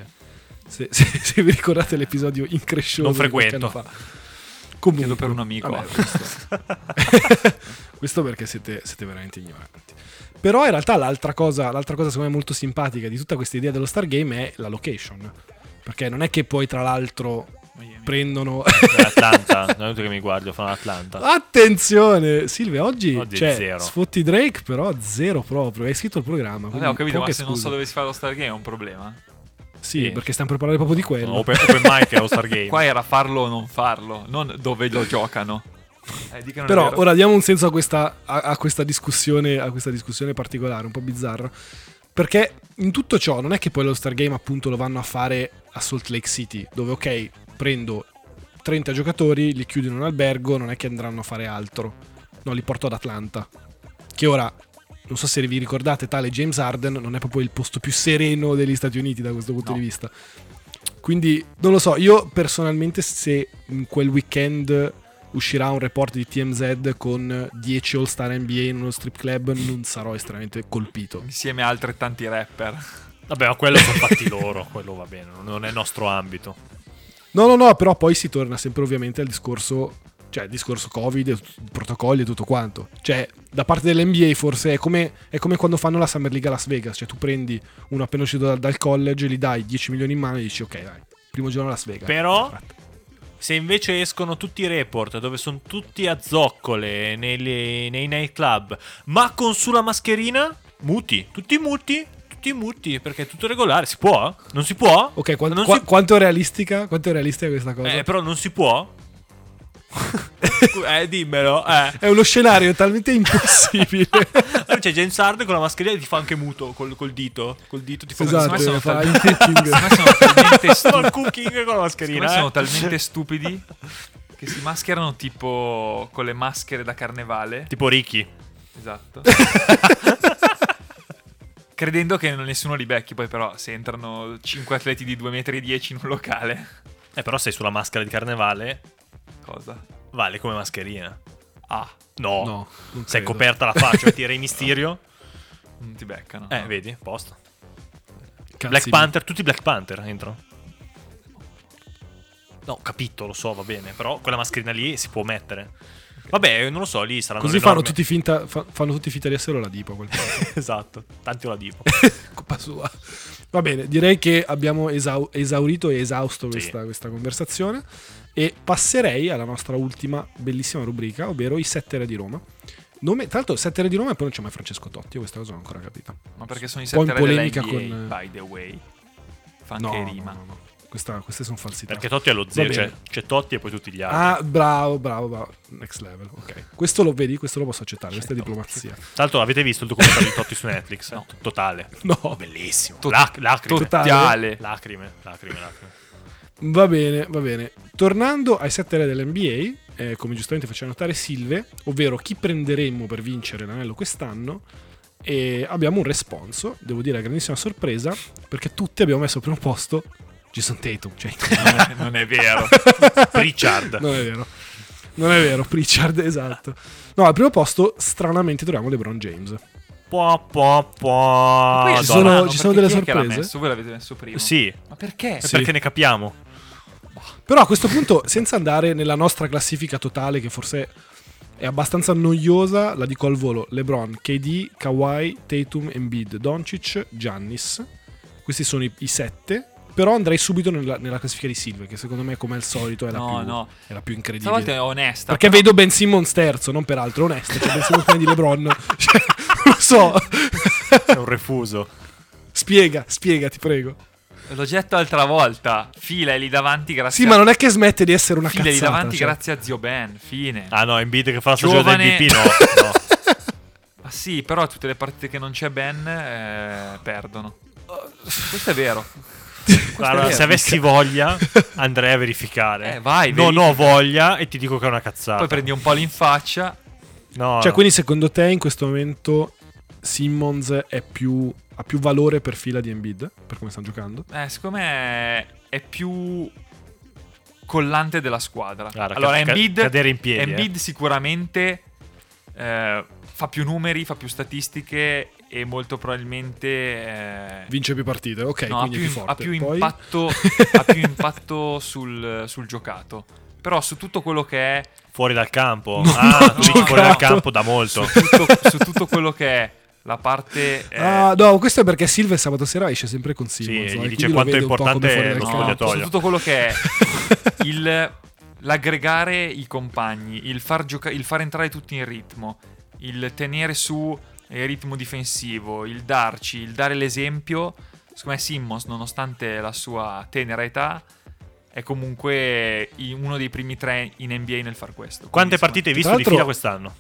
se, [LAUGHS] se- se vi ricordate l'episodio increscioso. Non frequento. Comunque, Chiedo per un amico. vabbè, questo, [LAUGHS] questo perché siete, siete veramente ignoranti. Però in realtà l'altra cosa, l'altra cosa secondo me molto simpatica di tutta questa idea dello Star Game è la location. Perché non è che poi tra l'altro Miami. prendono... È Atlanta, [LAUGHS] non è che mi guardi, fanno Atlanta. Attenzione, Silvia, oggi, Oggi è cioè, zero. sfotti Drake, però zero proprio. Hai scritto il programma. Vabbè, ho capito, ma se non so scuse. dove si fa lo Star Game è un problema. Sì, Sì. perché stiamo per parlare proprio di quello. Sono open, open mic e All Star Game. [LAUGHS] Qua era farlo o non farlo, non dove lo giocano. Eh, è Però ora diamo un senso a questa, a, a questa discussione, a questa discussione particolare, un po' bizzarra. Perché in tutto ciò non è che poi lo Star Game appunto lo vanno a fare a Salt Lake City, dove ok, prendo 30 giocatori, li chiudo in un albergo, non è che andranno a fare altro. No, li porto ad Atlanta. Che ora, non so se vi ricordate, tale James Harden non è proprio il posto più sereno degli Stati Uniti da questo punto No. di vista. Quindi, non lo so, io personalmente se in quel weekend uscirà un report di TMZ con 10 All-Star NBA in uno strip club, non sarò estremamente colpito. Insieme a altrettanti rapper. Vabbè, ma quello sono fatti loro, quello va bene, non è nostro ambito. No, no, no, però poi si torna sempre ovviamente al discorso, cioè il discorso Covid, protocolli e tutto quanto. Cioè, da parte dell'NBA forse è come, è come quando fanno la Summer League a Las Vegas, cioè tu prendi uno appena uscito dal, dal college, gli dai 10 milioni in mano e dici ok, dai, primo giorno a Las Vegas. Però-. Se invece escono tutti i report dove sono tutti a zoccole nelle- nei nightclub, ma con sulla mascherina, muti, tutti muti, tutti muti, perché è tutto regolare, si può? Non si può? Ok, quan- Non qua- si- quanto è realistica? Quanto è realistica questa cosa? Eh, però non si può? [LAUGHS] eh, dimmelo, eh. È uno scenario talmente impossibile. Allora [LAUGHS] c'è James Harden con la mascherina e ti fa anche muto col, col dito. Col dito ti fa esatto, sono fa tal- talmente stupidi. cooking con la mascherina. eh. sono talmente stupidi che si mascherano tipo con le maschere da carnevale. Tipo Ricky. Esatto. [LAUGHS] Credendo che nessuno li becchi, poi però se entrano 5 atleti di 2,10 metri in un locale, Eh, però sei sulla maschera di carnevale, cosa? vale come mascherina. Ah, No. No, non Sei credo. coperta la faccia, ti Rey Mysterio. [LAUGHS] non ti beccano. Eh, no. vedi, posto. Cazzi Black mi- Panther, tutti Black Panther entrano. No, capito, lo so, va bene, però quella mascherina lì si può mettere. [LAUGHS] Vabbè, non lo so, lì saranno Così le fanno norme. tutti, finta, fa- fanno tutti finta di essere la Dipo. a quel [LAUGHS] punto. esatto, tanti o la dico. [LAUGHS] Colpa sua. Va bene, direi che abbiamo esau- esaurito e esausto Sì. questa, questa conversazione. E passerei alla nostra ultima bellissima rubrica, ovvero i settere di Roma. Nome, tra l'altro, settere di Roma e poi non c'è mai Francesco Totti. Io questa cosa non ho ancora capita. Ma perché sono i in sette re della polemica NBA, con- by the way. Fa No, anche no, rima. no, no. Questa- queste sono falsità. Perché Totti è lo zero, cioè c'è Totti e poi tutti gli altri. Ah, bravo, bravo, bravo. Next level, ok. Questo lo vedi, questo lo posso accettare. Questa è diplomazia. Tra l'altro avete visto il documentario di Totti su Netflix? [LAUGHS] No. Totale. No, Bellissimo. Tot- Lac- lacrime. Totale. Totale. Lacrime, lacrime, lacrime. Va bene, va bene. Tornando ai sette re dell'NBA, eh, come giustamente faceva notare Silve, ovvero chi prenderemmo per vincere l'anello quest'anno, e abbiamo un responso, devo dire a grandissima sorpresa, perché tutti abbiamo messo al primo posto Jason Tatum. Cioè, [LAUGHS] Non è, non è vero. Pritchard. non è vero. Non è vero, Pritchard, esatto. No, al primo posto stranamente troviamo LeBron James. Po, po, po. Ci sono- ci sono delle sorprese? messo? Voi l'avete messo prima? Sì, Ma perché? è Sì. perché ne capiamo. Però a questo punto, senza andare nella nostra classifica totale, che forse è abbastanza noiosa, la dico al volo: LeBron, KD, Kawhi, Tatum, Embiid, Doncic, Giannis. Questi sono i, i sette. Però andrei subito nella, nella classifica di Silve, che secondo me, come al solito, è la, No, più, no. è la più incredibile. Stavolta è onesta. Perché vedo Ben Simmons terzo, non peraltro, onesto. Cioè, Ben Simmons di LeBron. [LAUGHS] Cioè, non lo so. È un refuso. spiega, spiega, ti prego. L'ho detto l'altra volta. Fila lì davanti grazie Sì, ma non è che smette di essere una Fila lì cazzata. davanti cioè. grazie a zio Ben. Fine. Ah no, Embiid che fa la stagione Giovane- del MVP, no. no. [LAUGHS] Ma sì, però tutte le partite che non c'è Ben eh, perdono. Questo è vero. Guarda, se avessi voglia [LAUGHS] andrei a verificare. Eh, vai, non ho verifica. voglia e ti dico che è una cazzata. Poi prendi un palo in faccia. No, Cioè, no. quindi secondo te in questo momento Simmons è più, ha più valore per fila di Embiid, per come stanno giocando? Eh, secondo me è più collante della squadra. Guarda, allora, ca- Embiid, cadere in piedi, Embiid eh. sicuramente eh, fa più numeri, fa più statistiche e molto probabilmente eh, Vince più partite, ok, no, ha quindi più, è più forte. ha più Poi- impatto, [LAUGHS] ha più impatto sul, sul giocato. Però su tutto quello che è Fuori dal campo. No, ah, giocato. fuori dal campo da molto. su tutto, su tutto quello che è la parte eh, Ah, no, questo è perché Silva sabato sera esce sempre con Simmons. Sì, no? gli dice quanto è importante lo no, spogliatoio. su tutto quello che è [LAUGHS] il, l'aggregare i compagni, il far, gioca- il far entrare tutti in ritmo, il tenere su il ritmo difensivo, il darci, il dare l'esempio. Secondo me Simmons, nonostante la sua tenera età, è comunque uno dei primi tre in NBA nel far questo. Quante Quindi, partite hai visto di fila quest'anno?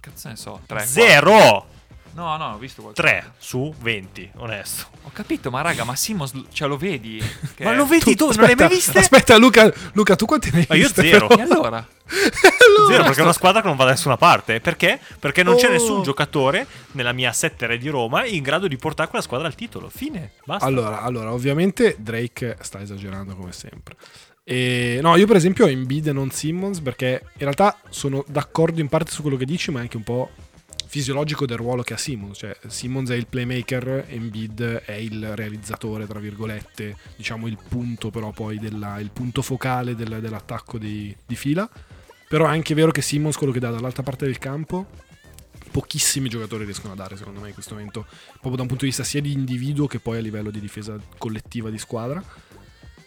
Cazzo ne so, tre. Zero! quattro. No, no, ho visto qualcosa. 3 su 20, onesto. Ho capito, ma raga, ma Simmons, cioè lo vedi? [LAUGHS] Che- Ma lo vedi tu, non aspetta, l'hai mai viste? Aspetta, Luca, Luca, tu quanti ne hai Ma io zero. però? E allora? Allora, Zero, perché è una squadra che non va da nessuna parte. Perché? Perché non c'è Oh. nessun giocatore nella mia settere di Roma in grado di portare quella squadra al titolo. Fine, basta. Allora, allora, ovviamente Drake sta esagerando come sempre. E, no, io per esempio ho Embiid e non Simmons perché in realtà sono d'accordo in parte su quello che dici, ma è anche un po' fisiologico del ruolo che ha Simmons. Cioè, Simmons è il playmaker, Embiid è il realizzatore, tra virgolette, diciamo il punto però poi della, il punto focale del- dell'attacco di, di fila. Però è anche vero che Simmons quello che dà dall'altra parte del campo pochissimi giocatori riescono a dare secondo me in questo momento proprio da un punto di vista sia di individuo che poi a livello di difesa collettiva di squadra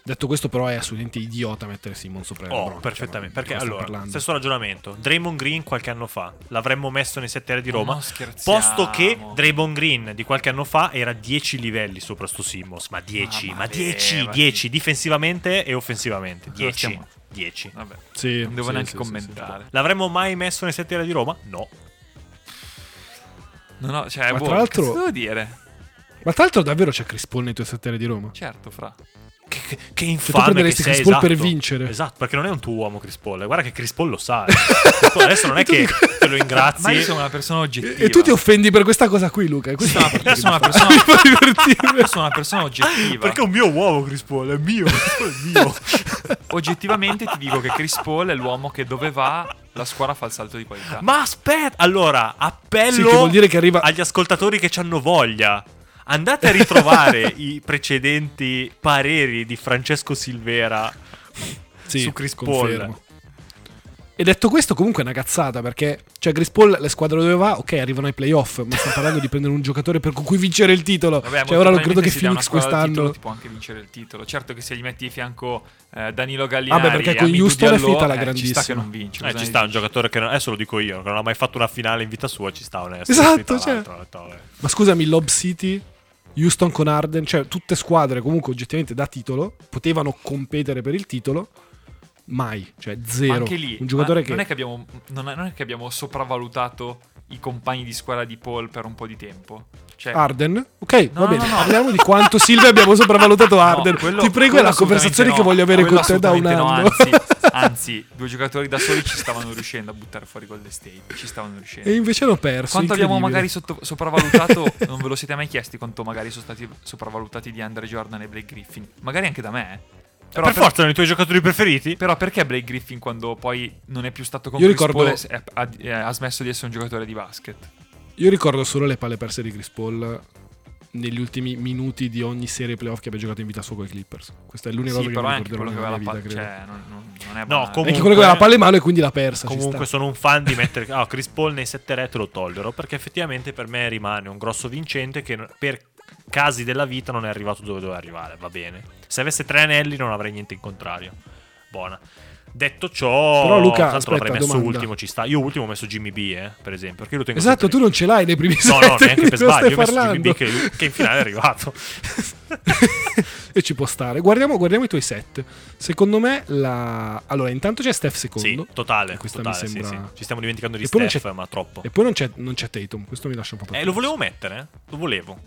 detto questo però è assolutamente idiota mettere Simon sopra Oh, LeBron, perfettamente. cioè, Perché allora, parlando? stesso ragionamento. Draymond Green qualche anno fa l'avremmo messo nei settere di Roma. Scherziamo. Posto che Draymond Green di qualche anno fa era 10 livelli sopra sto Simmons. Ma 10, Ah, ma ma 10, levati. 10 difensivamente e offensivamente. Cosa 10. Stiamo- 10. Vabbè, Sì, non devo sì, neanche sì, sì, sì. commentare. L'avremmo mai messo nei settere di Roma? No. No, no, cioè, Ma boh, tra l'altro- che devo dire? ma tra l'altro davvero c'è Chris Paul nei tuoi settere di Roma? Certo, fra. Che, che, che tu infame prenderesti che sei, Chris Paul per esatto. vincere. Esatto, perché non è un tuo uomo Chris Paul. Guarda che Chris Paul lo sa. eh. Paul adesso non è [LAUGHS] che te lo ingrazi. Ma io sono una persona oggettiva. e, e tu ti offendi per questa cosa qui Luca questa Sì, io sono una persona- [LAUGHS] Mi fa divertire. Io sono una persona oggettiva. Perché è un mio uomo Chris Paul, è mio, Chris Paul è mio. [LAUGHS] Oggettivamente ti dico che Chris Paul è l'uomo che dove va la squadra fa il salto di qualità. Ma aspetta, allora, appello Sì, che vuol dire che arriva- agli ascoltatori che ci hanno voglia. Andate a ritrovare [LAUGHS] i precedenti pareri di Francesco Silvera Sì, su Chris confermo. Paul. E detto questo, comunque è una cazzata perché, cioè, Chris Paul, le squadre dove va, ok, arrivano ai playoff, ma stiamo parlando di prendere un giocatore per cui vincere il titolo. Vabbè, cioè, ora non credo che Phoenix squadra quest'anno. titolo ti può anche vincere il titolo. Certo che se gli metti di fianco eh, Danilo Gallinari Vabbè, perché e con Houston è finita la eh, Ci sta grandissima. che non vince. Eh, ci sta un giocatore che non, adesso lo dico io, che non ha mai fatto una finale in vita sua, ci sta onesto. Esatto, cioè. vabbè. Ma scusami, Lob City, Houston con Arden, cioè tutte squadre comunque oggettivamente da titolo, potevano competere per il titolo, mai, cioè Ma zero. anche lì, un giocatore che... non, è che abbiamo, non, è, non è che abbiamo sopravvalutato i compagni di squadra di Paul per un po' di tempo. Cioè, Arden? Ok, No, va bene, no, no. parliamo di quanto Silvia abbiamo sopravvalutato [LAUGHS] Arden. quello- Ti prego, è la conversazione che voglio avere Quello con te da un anno. no, anzi, [LAUGHS] anzi, due giocatori da soli ci stavano riuscendo a buttare fuori Golden State. Ci stavano riuscendo. e invece hanno perso. Quanto abbiamo magari sotto- sopravvalutato, [LAUGHS] non ve lo siete mai chiesti quanto magari sono stati sopravvalutati di Andre Jordan e Blake Griffin? Magari anche da me. eh. Però, per per- forza erano i tuoi giocatori preferiti? però perché Blake Griffin quando poi non è più stato con Io Chris ricordo- Paul ha, è- ha smesso di essere un giocatore di basket? Io ricordo solo le palle perse di Chris Paul negli ultimi minuti di ogni serie playoff che abbia giocato in vita sua con i Clippers. Questa è l'unica Sì, cosa che mi ricorderò quello che nella aveva mia la vita, palla. credo. Cioè, non, non- è No, banale. comunque- Anche quello che aveva la palla in mano e quindi l'ha persa. Comunque sono un fan di [LAUGHS] mettere ah, Chris Paul nei 7 re te lo tollero perché effettivamente per me rimane un grosso vincente che per casi della vita non è arrivato dove doveva arrivare, va bene. Se avesse tre anelli non avrei niente in contrario. Buona. Detto ciò, Però, Luca, tanto aspetta, l'avrei messo domanda. ultimo, ci sta. Io ultimo ho messo Jimmy B, eh, per esempio, perché lo tengo Esatto, sempre- tu non ce l'hai nei primi No, sette. no, neanche [LAUGHS] di per sbaglio, io ho messo Jimmy parlando. B che, che in finale è arrivato. [LAUGHS] e ci può stare. Guardiamo, guardiamo i tuoi set. Secondo me, la... allora, intanto c'è Steph secondo. sì, totale, questa totale, mi sì, sembra- sì. Ci stiamo dimenticando di E poi non Steph, c'è- ma troppo. E poi non c'è, non c'è Tatum. Questo mi lascia un po' Eh, perplesso. lo volevo mettere, eh? Lo volevo.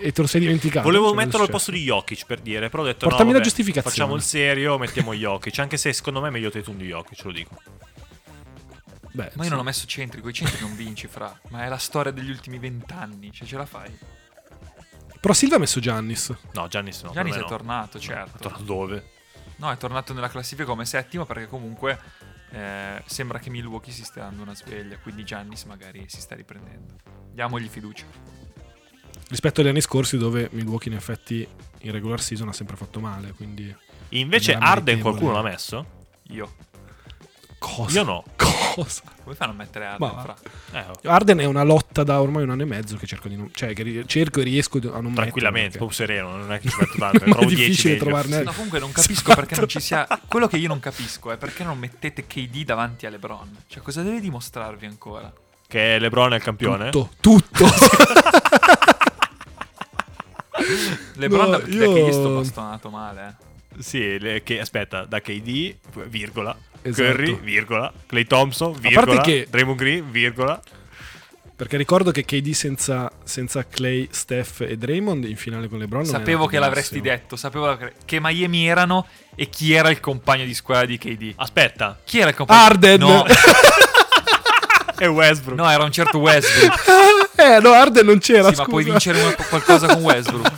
E te lo sei dimenticato. Volevo Cioè, metterlo al posto di Jokic per dire, però ho detto Portami no, la giustificazione. Facciamo il serio, mettiamo Jokic, anche se secondo me è meglio Tatum di Jokic, lo dico. Beh, Ma io sì. non ho messo centri, con i centri non vinci, fra. Ma è la storia degli ultimi vent'anni, cioè ce la fai. Però Silva ha messo Giannis. No, Giannis no. Giannis è no. tornato, certo. è tornato dove? No, è tornato nella classifica come settimo perché comunque eh, sembra che Milwaukee si stia dando una sveglia, quindi Giannis magari si sta riprendendo. Diamogli fiducia. Rispetto agli anni scorsi dove Milwaukee in effetti in regular season ha sempre fatto male, quindi... Invece Arden qualcuno l'ha messo? Io. Cosa? Io no. Cosa? Come fanno a mettere Arden, Ma- fra? Eh, oh, Arden è una lotta da ormai un anno e mezzo che cerco di non... Cioè, che cerco e riesco a non mettere, tranquillamente, proprio sereno, non è che ci metto [LAUGHS] tanto, è trovo 10 difficile trovarne- No, comunque non [LAUGHS] capisco Esatto. perché non ci sia. Quello che io non capisco è perché non mettete KD davanti a LeBron. Cioè, cosa deve dimostrarvi ancora? Che LeBron è il campione? Tutto, tutto. [LAUGHS] [LAUGHS] LeBron No, da, da io- KD sto bastonato male. eh. Sì, le- che, aspetta, da KD, virgola, Esatto. Curry, virgola, Clay Thompson, virgola, parte che- Draymond Green, virgola. Perché ricordo che KD senza, senza Clay, Steph e Draymond in finale con LeBron Sapevo che l'avresti detto. Sapevo che Miami erano e chi era il compagno di squadra di KD. Aspetta, Chi era il compagno? Arden! No, è [LAUGHS] [LAUGHS] Westbrook. no, era un certo Westbrook. Eh, no, Arden non c'era, sì, ma puoi scusa. vincere una- qualcosa con Westbrook.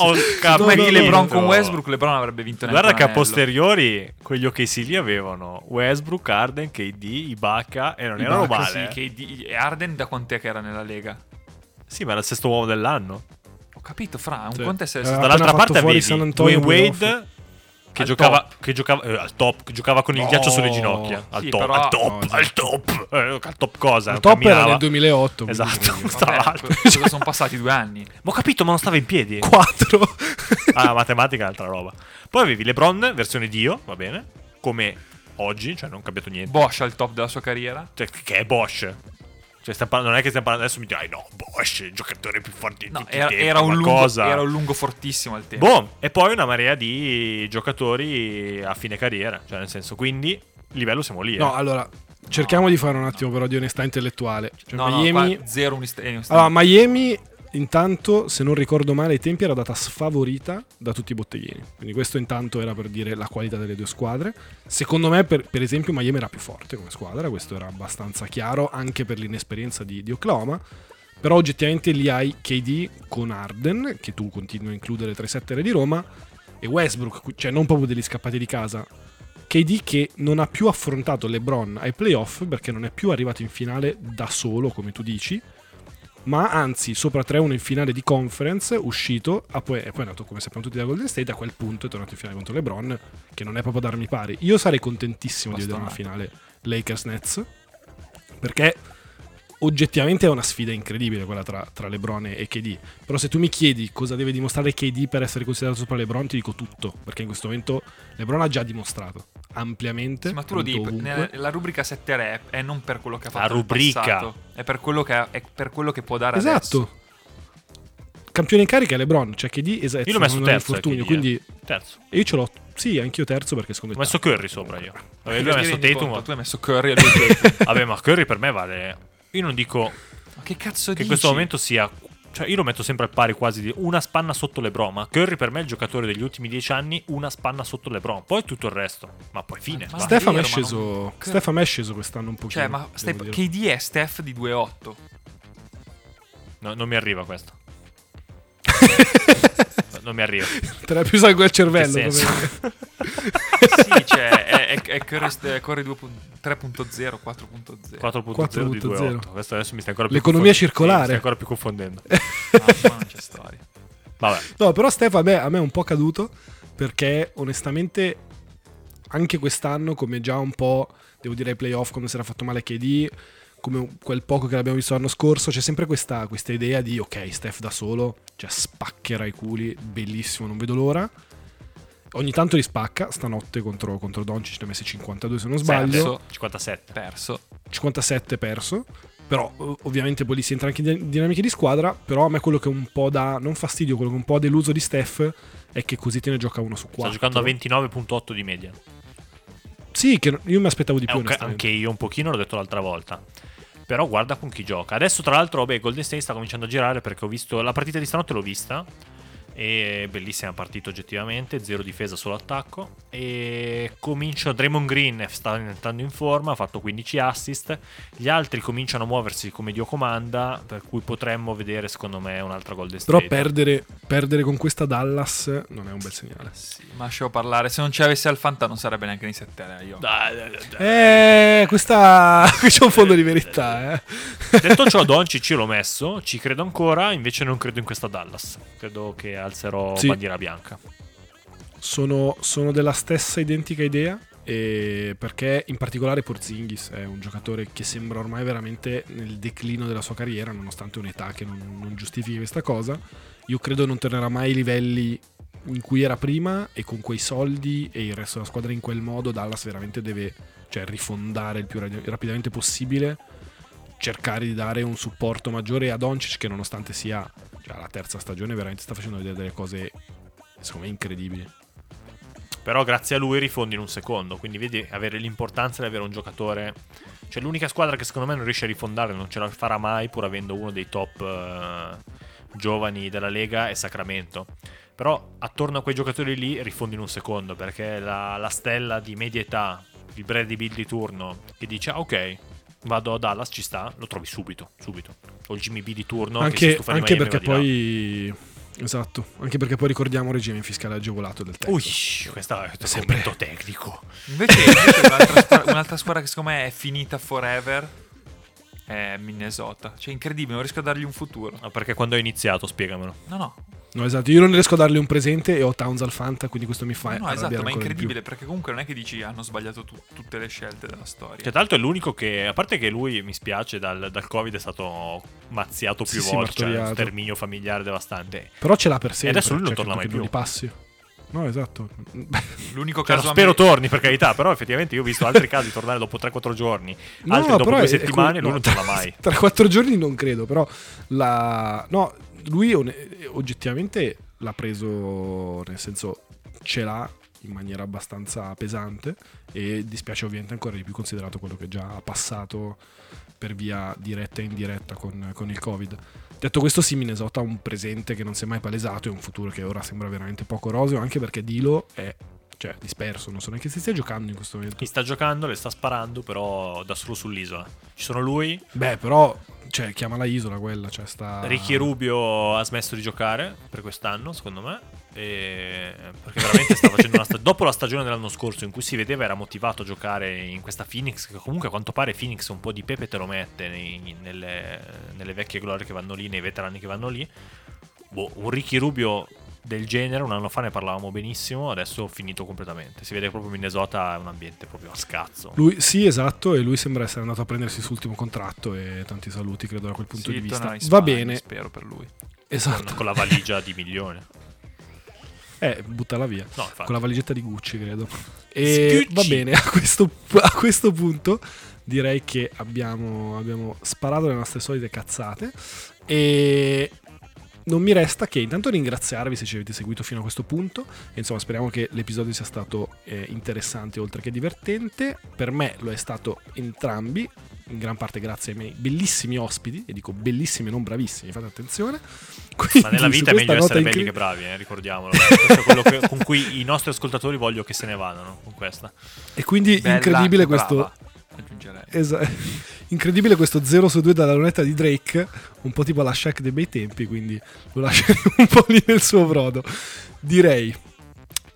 Oh, Come di LeBron con Westbrook, LeBron avrebbe vinto neanche Guarda che a posteriori quegli OKC lì avevano Westbrook, Arden, KD, Ibaka e non erano Ibaka, male. Sì, eh. KD e Arden da quant'è che era nella Lega? Sì, ma era il sesto uomo dell'anno. Ho capito, fra, un Sì. conto è se- Eh, se- Dall'altra parte fuori avevi San Antonio Dwayne. Wade che Al giocava, top. che giocava eh, al top, che giocava con il No. ghiaccio sulle ginocchia. Al Sì, top, però- al top, No, al top. Eh, al top cosa? Il non top era camminava. nel 2008. quindi Esatto. Vabbè, cosa sono passati due anni? Ma ho capito, ma non stava in piedi. Quattro. Ah, la matematica è altra roba. Poi avevi LeBron, versione Dio, va bene? Come oggi, cioè non è cambiato niente. Bosch al top della sua carriera. Cioè, che è Bosch. Cioè, parlando- non è che stiamo parlando adesso mi dirai, no, Bosch, il giocatore più forte di No, tutti i era, tempi, era un lungo, cosa? era un lungo fortissimo al tempo. Boh, e poi una marea di giocatori a fine carriera, cioè nel senso, quindi livello siamo lì. eh. No, allora, cerchiamo di fare un attimo però di onestà intellettuale. Cioè, no, Miami... no, qua zero eh, onestà. Allora, Miami, intanto, se non ricordo male, ai tempi era data sfavorita da tutti i botteghini. Quindi questo intanto era per dire la qualità delle due squadre. Secondo me, per, per esempio, Miami era più forte come squadra, questo era abbastanza chiaro, anche per l'inesperienza di, di Oklahoma. Però oggettivamente lì hai KD con Arden, che tu continui a includere tra i settere di Roma, e Westbrook, cioè non proprio degli scappati di casa. KD che non ha più affrontato LeBron ai playoff perché non è più arrivato in finale da solo, come tu dici, ma anzi sopra 3-1 in finale di conference, uscito, ah, poi, e poi è andato come sappiamo tutti da Golden State, a quel punto è tornato in finale contro LeBron, che non è proprio darmi pari. Io sarei contentissimo di vedere una finale Lakers-Nets, perché oggettivamente è una sfida incredibile quella tra, tra LeBron e KD. Però se tu mi chiedi cosa deve dimostrare KD per essere considerato sopra LeBron, ti dico tutto, perché in questo momento LeBron ha già dimostrato ampiamente. Sì, ma tu lo dici, la rubrica 7 rep è non per quello che ha La fatto nel rubrica. passato, è per quello che, è per quello che può dare adesso. Esatto. Campione in carica è LeBron, cioè KD esatto, Io l'ho messo terzo, KD, eh. quindi Terzo. e io ce l'ho. Sì, anch'io terzo perché secondo Ho me messo Curry sopra io. Vabbè, lui ha messo Tatum. conto? Tu hai messo Curry e lui Tatum. Vabbè, ma Curry per me vale. Io non dico Ma che cazzo che dici? in questo momento sia. Cioè, io lo metto sempre al pari quasi di una spanna sotto LeBron. Ma Curry per me è il giocatore degli ultimi dieci anni, una spanna sotto LeBron. Poi tutto il resto. Ma poi fine. Ma- basta. Stefan è vero, ma sceso. non- Stefan è sceso quest'anno un pochino. Cioè, ma dire. KD è Steph di 2-8. No, non mi arriva questo. [LAUGHS] non mi arriva. Te l'hai più sangue al cervello. Che senso? come- [LAUGHS] sì, cioè, è, è, è Curry, è Curry 2.0, 3.0, 4.0. 4.0 di 2.8. Questo adesso mi sta ancora più L'economia circolare. Mi stai ancora più confondendo. Ah, ma non c'è storia. Vabbè. No, però Stefan a me, a me è un po' caduto perché onestamente anche quest'anno, come già un po', devo dire ai playoff quando si era fatto male KD, come quel poco che l'abbiamo visto l'anno scorso, c'è sempre questa, questa idea di ok, Steph da solo, cioè spaccherà i culi, bellissimo, non vedo l'ora. Ogni tanto li spacca, stanotte contro, contro Doncic ne ha messi 52 se non sbaglio. Perso. 57. Perso. 57 perso. Però ov- ovviamente poi lì si entra anche in din- dinamiche di squadra. Però a me quello che un po' dà, non fastidio, quello che un po' ha deluso di Steph è che così te ne gioca uno su Sta quattro. giocando a 29.8 di media. Sì, che io mi aspettavo di Eh, più. onestamente. anche io un pochino, l'ho detto l'altra volta. Però guarda con chi gioca. Adesso, tra l'altro, vabbè, Golden State sta cominciando a girare perché ho visto la partita di stanotte, l'ho vista. E bellissima partita oggettivamente, zero difesa, solo attacco. E comincia Draymond Green, sta entrando in forma, ha fatto 15 assist. Gli altri cominciano a muoversi come Dio comanda, per cui potremmo vedere secondo me un'altra Golden State. Però perdere, perdere con questa Dallas non è un bel segnale. Sì, ma lasciamo parlare. Se non ci avessi Alfanta non sarebbe neanche in 7 io. Dai, dai, dai, dai. Eh, questa... [LAUGHS] qui c'è un fondo di verità, eh. Detto ciò, Doncic l'ho messo, ci credo ancora, invece non credo in questa Dallas. Credo che alzerò Sì. bandiera bianca. Sono, sono della stessa identica idea. perché in particolare Porzingis è un giocatore che sembra ormai veramente nel declino della sua carriera, nonostante un'età che non, non giustifichi questa cosa. Io credo non tornerà mai ai livelli in cui era prima e con quei soldi e il resto della squadra in quel modo Dallas veramente deve cioè, rifondare il più ra- rapidamente possibile cercare di dare un supporto maggiore a Doncic che nonostante sia cioè, alla terza stagione veramente sta facendo vedere delle cose secondo me incredibili Però grazie a lui rifondi in un secondo. Quindi vedi avere l'importanza di avere un giocatore. Cioè, l'unica squadra che secondo me non riesce a rifondare, non ce la farà mai, pur avendo uno dei top eh, giovani della Lega, è Sacramento. Però attorno a quei giocatori lì rifondi in un secondo. Perché la, la stella di media età, il Brady Bill di turno, che dice: "Ah, Ok, vado a Dallas, ci sta, lo trovi subito. Subito. O il Jimmy B di turno. che si anche, di anche Miami, perché poi esatto anche perché poi ricordiamo regime fiscale agevolato del tempo Ui, questo è un Sempre. commento tecnico. Invece, invece un'altra, squadra, un'altra squadra che secondo me è finita forever è Minnesota. Cioè, incredibile, non riesco a dargli un futuro. No, perché quando ho iniziato, spiegamelo. No, no, no esatto io non riesco a dargli un presente e ho Towns al Fanta quindi questo mi fa no, esatto, ma è incredibile perché comunque non è che dici hanno sbagliato tu- tutte le scelte della storia. Che tra l'altro è l'unico che, a parte che lui mi spiace, dal, dal Covid è stato mazziato più Sì, sì, volte, cioè un sterminio familiare devastante. però ce l'ha per sempre adesso lui non cioè, torna mai più. li passi no esatto [LAUGHS] L'unico Cioè, caso spero a me- torni per carità, però effettivamente io ho visto altri casi tornare dopo 3-4 giorni, No, altri dopo però due è- è settimane, que- lui no, non torna mai. [LAUGHS] Tra quattro giorni non credo, però la... no, lui on- oggettivamente l'ha preso, nel senso ce l'ha in maniera abbastanza pesante e dispiace ovviamente ancora di più considerato quello che già ha passato per via diretta e indiretta con, con il Covid. Detto questo, sì, Minnesota ha un presente che non si è mai palesato e un futuro che ora sembra veramente poco roseo, anche perché Dilo è cioè, disperso, non so neanche se stia giocando in questo momento. Chi sta giocando, le sta sparando, però da solo sull'isola. Ci sono lui, Beh, però, cioè, chiama la isola quella, cioè sta... Ricky Rubio ha smesso di giocare per quest'anno, secondo me. e- Perché veramente sta facendo una stagione. Dopo la stagione dell'anno scorso, in cui si vedeva era motivato a giocare in questa Phoenix, che comunque a quanto pare Phoenix un po' di pepe te lo mette nei- nelle, nelle vecchie glorie che vanno lì, nei veterani che vanno lì. Boh, un Ricky Rubio del genere, un anno fa ne parlavamo benissimo, adesso è finito completamente. Si vede proprio Minnesota è un ambiente proprio a scazzo. Lui, sì, esatto, e lui sembra essere andato a prendersi il suo ultimo contratto e tanti saluti, credo, da quel punto Sì, di vista. in Va Spagna, bene, Spero per lui. esatto. Con, con la valigia di milione. [LAUGHS] Eh, buttala via. No. Con la valigetta di Gucci, credo. E Scucci. va bene, a questo, a questo punto direi che abbiamo, abbiamo sparato le nostre solite cazzate e non mi resta che intanto ringraziarvi se ci avete seguito fino a questo punto e insomma speriamo che l'episodio sia stato eh, interessante oltre che divertente per me lo è stato entrambi in gran parte grazie ai miei bellissimi ospiti e dico bellissimi non bravissimi fate attenzione Ma nella vita è meglio essere belli che bravi, eh, ricordiamolo. Questo è quello che- con cui i nostri ascoltatori voglio che se ne vadano. Con questa. e quindi Bella incredibile e questo brava, aggiungerei. Esa- [LAUGHS] incredibile questo 0 su 2 dalla lunetta di Drake, un po' tipo la Shaq dei bei tempi, quindi lo lasceremo [LAUGHS] un po' lì nel suo brodo. Direi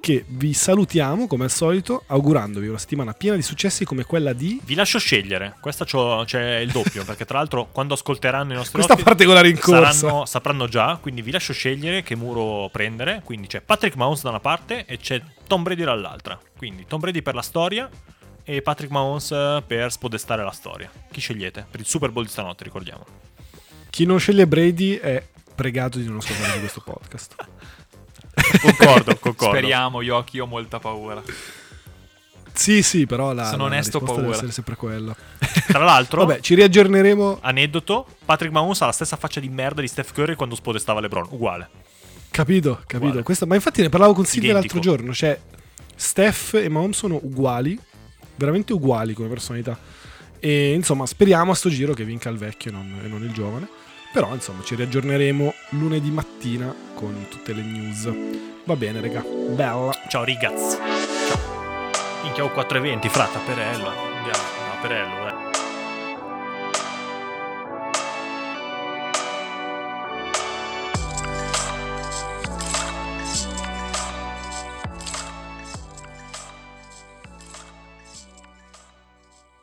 che vi salutiamo come al solito, augurandovi una settimana piena di successi come quella di Vi lascio scegliere. Questa c'ho- c'è il doppio. perché tra l'altro, quando ascolteranno i nostri questa ospiti, particolare in corsa. saranno- sapranno già. Quindi vi lascio scegliere che muro prendere. Quindi c'è Patrick Mahomes da una parte e c'è Tom Brady dall'altra. Quindi Tom Brady per la storia e Patrick Mahomes per spodestare la storia. Chi scegliete? Per il Super Bowl di stanotte, ricordiamo. Chi non sceglie Brady è pregato di non ascoltare questo [LAUGHS] podcast. Concordo, concordo. Speriamo, io, io ho molta paura. Sì, sì, però la, Sono la onesto, deve paura. essere sempre quella. [LAUGHS] Tra l'altro, Vabbè, ci riaggiorneremo. aneddoto: Patrick Mahomes ha la stessa faccia di merda di Steph Curry quando spodestava LeBron. Uguale. Capito, capito. Uguale. Questa- ma infatti ne parlavo con Silvia l'altro giorno. Cioè, Steph e Mahomes sono uguali, veramente uguali come personalità. E insomma, speriamo a sto giro che vinca il vecchio e non, e non il giovane. Però insomma, ci riaggiorneremo lunedì mattina con tutte le news. Va bene, raga. Bella. Ciao ragazzi. Ciao. Minchia ho 4 eventi, fra Tapperello. Andiamo, Tapperello, dai.